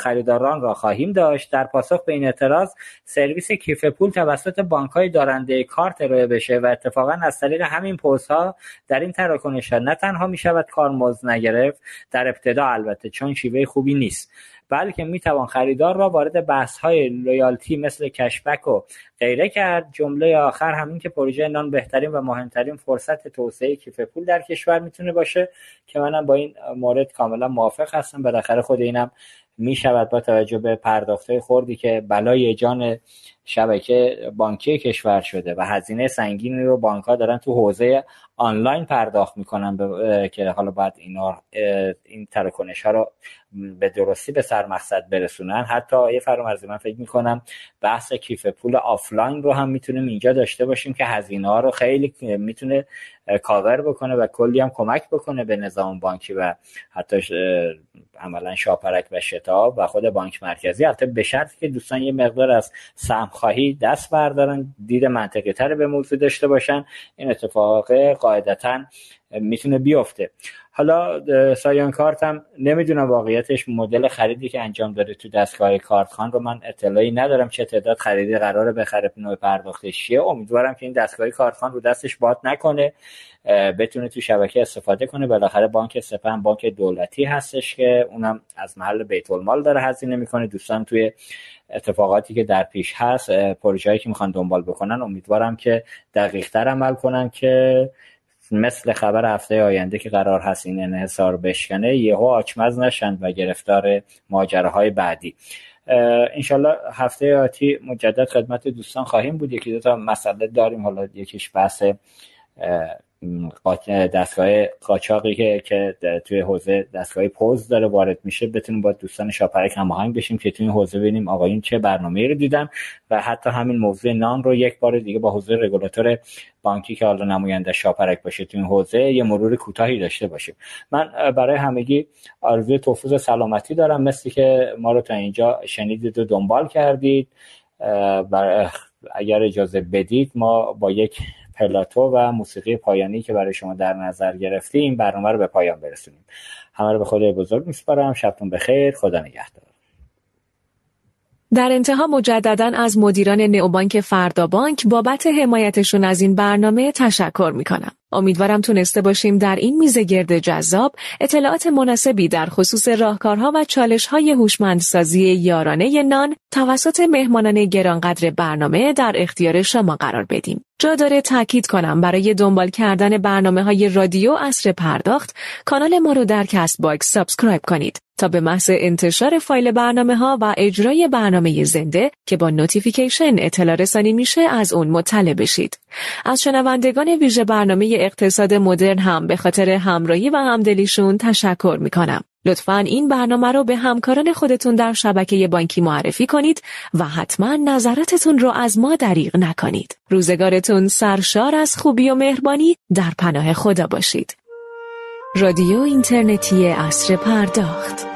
خریداران را خواهیم داشت. در پاسخ به این اعتراض سرویس کیف پول توسط بانک های دارنده کارت ارائه بشه و اتفاقا از طریق همین پست ها در این تراکنش نه تنها می شود کارمزد نگرفت در ابتدا البته چون شیوه خوبی نیست. بلکه می‌توان خریدار را وارد بحث های لویالتی مثل کشبک و غیره کرد. جمله آخر همین که پروژه نان بهترین و مهمترین فرصت توسعه کیف پول در کشور می‌تونه باشه که منم با این مورد کاملا موافق هستم. بالاخره خود اینم می شود با توجه به پرداخت خردی که بلای جان شبکه بانکی کشور شده و هزینه سنگینی رو بانک ها دارن تو حوزه آنلاین پرداخت می‌کنن که حالا باید اینا این تراکنش ها رو به درستی به سر مقصد برسونن. حتی یه فرامرزی من فکر می‌کنم بحث کیف پول آفلاین رو هم می‌تونیم اینجا داشته باشیم که هزینه ها رو خیلی می‌تونه کاور بکنه و کلی هم کمک بکنه به نظام بانکی و حتی عملا شاپرک و شتاب و خود بانک مرکزی. البته به شرطی که دوستان یه مقدار از سهم خواهی دست بردارن دید منطقی تر به موضوع داشته باشن. این اتفاق قاعدتا می‌تونه بیفته. حالا سایان کارت هم نمی‌دونم واقعیتش مدل خریدی که انجام داره تو دستگاه کارت خان رو من اطلاعی ندارم چه تعداد خریدی قراره بخره نوع پرداختش چیه. امیدوارم که این دستگاه کارت خان رو دستش باد نکنه بتونه تو شبکه استفاده کنه. بالاخره بانک سپن بانک دولتی هستش که اونم از محل بیت المال داره هزینه می‌کنه. دوستان توی اتفاقاتی که در پیش هست پروژه‌ای که می‌خوان دنبال بکنن امیدوارم که دقیق عمل کنن که مثل خبر هفته آینده که قرار هست این انحصار بشکنه یهو آچمز نشند و گرفتار ماجراهای بعدی. انشالله هفته آتی مجدد خدمت دوستان خواهیم بود. یکی دو تا مسئله داریم. حالا یکیش بحث دستگاه قاچاقی که که توی حوزه دستگاه پوز داره وارد میشه بتونیم با دوستان شاپرک هماهنگ بشیم که توی این حوزه ببینیم آقایون چه برنامه رو دیدن و حتی همین موضوع نان رو یک بار دیگه با حوزه رگولاتور بانکی که حالا نماینده شاپرک باشه توی این حوزه یه مرور کوتاهی داشته باشیم. من برای همگی آرزوی توفیق سلامتی دارم. مثلی که ما رو تا اینجا شنیدید و دنبال کردید. اگر اجازه بدید ما با یک پلاتو و موسیقی پایانی که برای شما در نظر گرفتیم برنامه رو به پایان برسونیم. همه رو به خدای بزرگ میسپارم. شبتون بخیر. خدا نگهدار. در انتها مجددا از مدیران نئوبانک فردا بانک بابت حمایتشون از این برنامه تشکر می‌کنم. امیدوارم تونسته باشیم در این میزه گرد جذاب اطلاعات مناسبی در خصوص راهکارها و چالشهای هوشمندسازی یارانه نان توسط مهمانان گرانقدر برنامه در اختیار شما قرار بدیم. جا داره تاکید کنم برای دنبال کردن برنامه های رادیو اصر پرداخت کانال ما رو در Castbox subscribe کنید تا به محض انتشار فایل برنامه ها و اجرای برنامه زنده که با notification اطلاع رسانی میشه از اون مطلع بشید. از شنوندگان ویژه برنامه اقتصاد مدرن هم به خاطر همراهی و همدلیشون تشکر می‌کنم. لطفا این برنامه رو به همکاران خودتون در شبکه بانکی معرفی کنید و حتما نظراتتون رو از ما دریغ نکنید. روزگارتون سرشار از خوبی و مهربانی در پناه خدا باشید. رادیو اینترنتی اصر پرداخت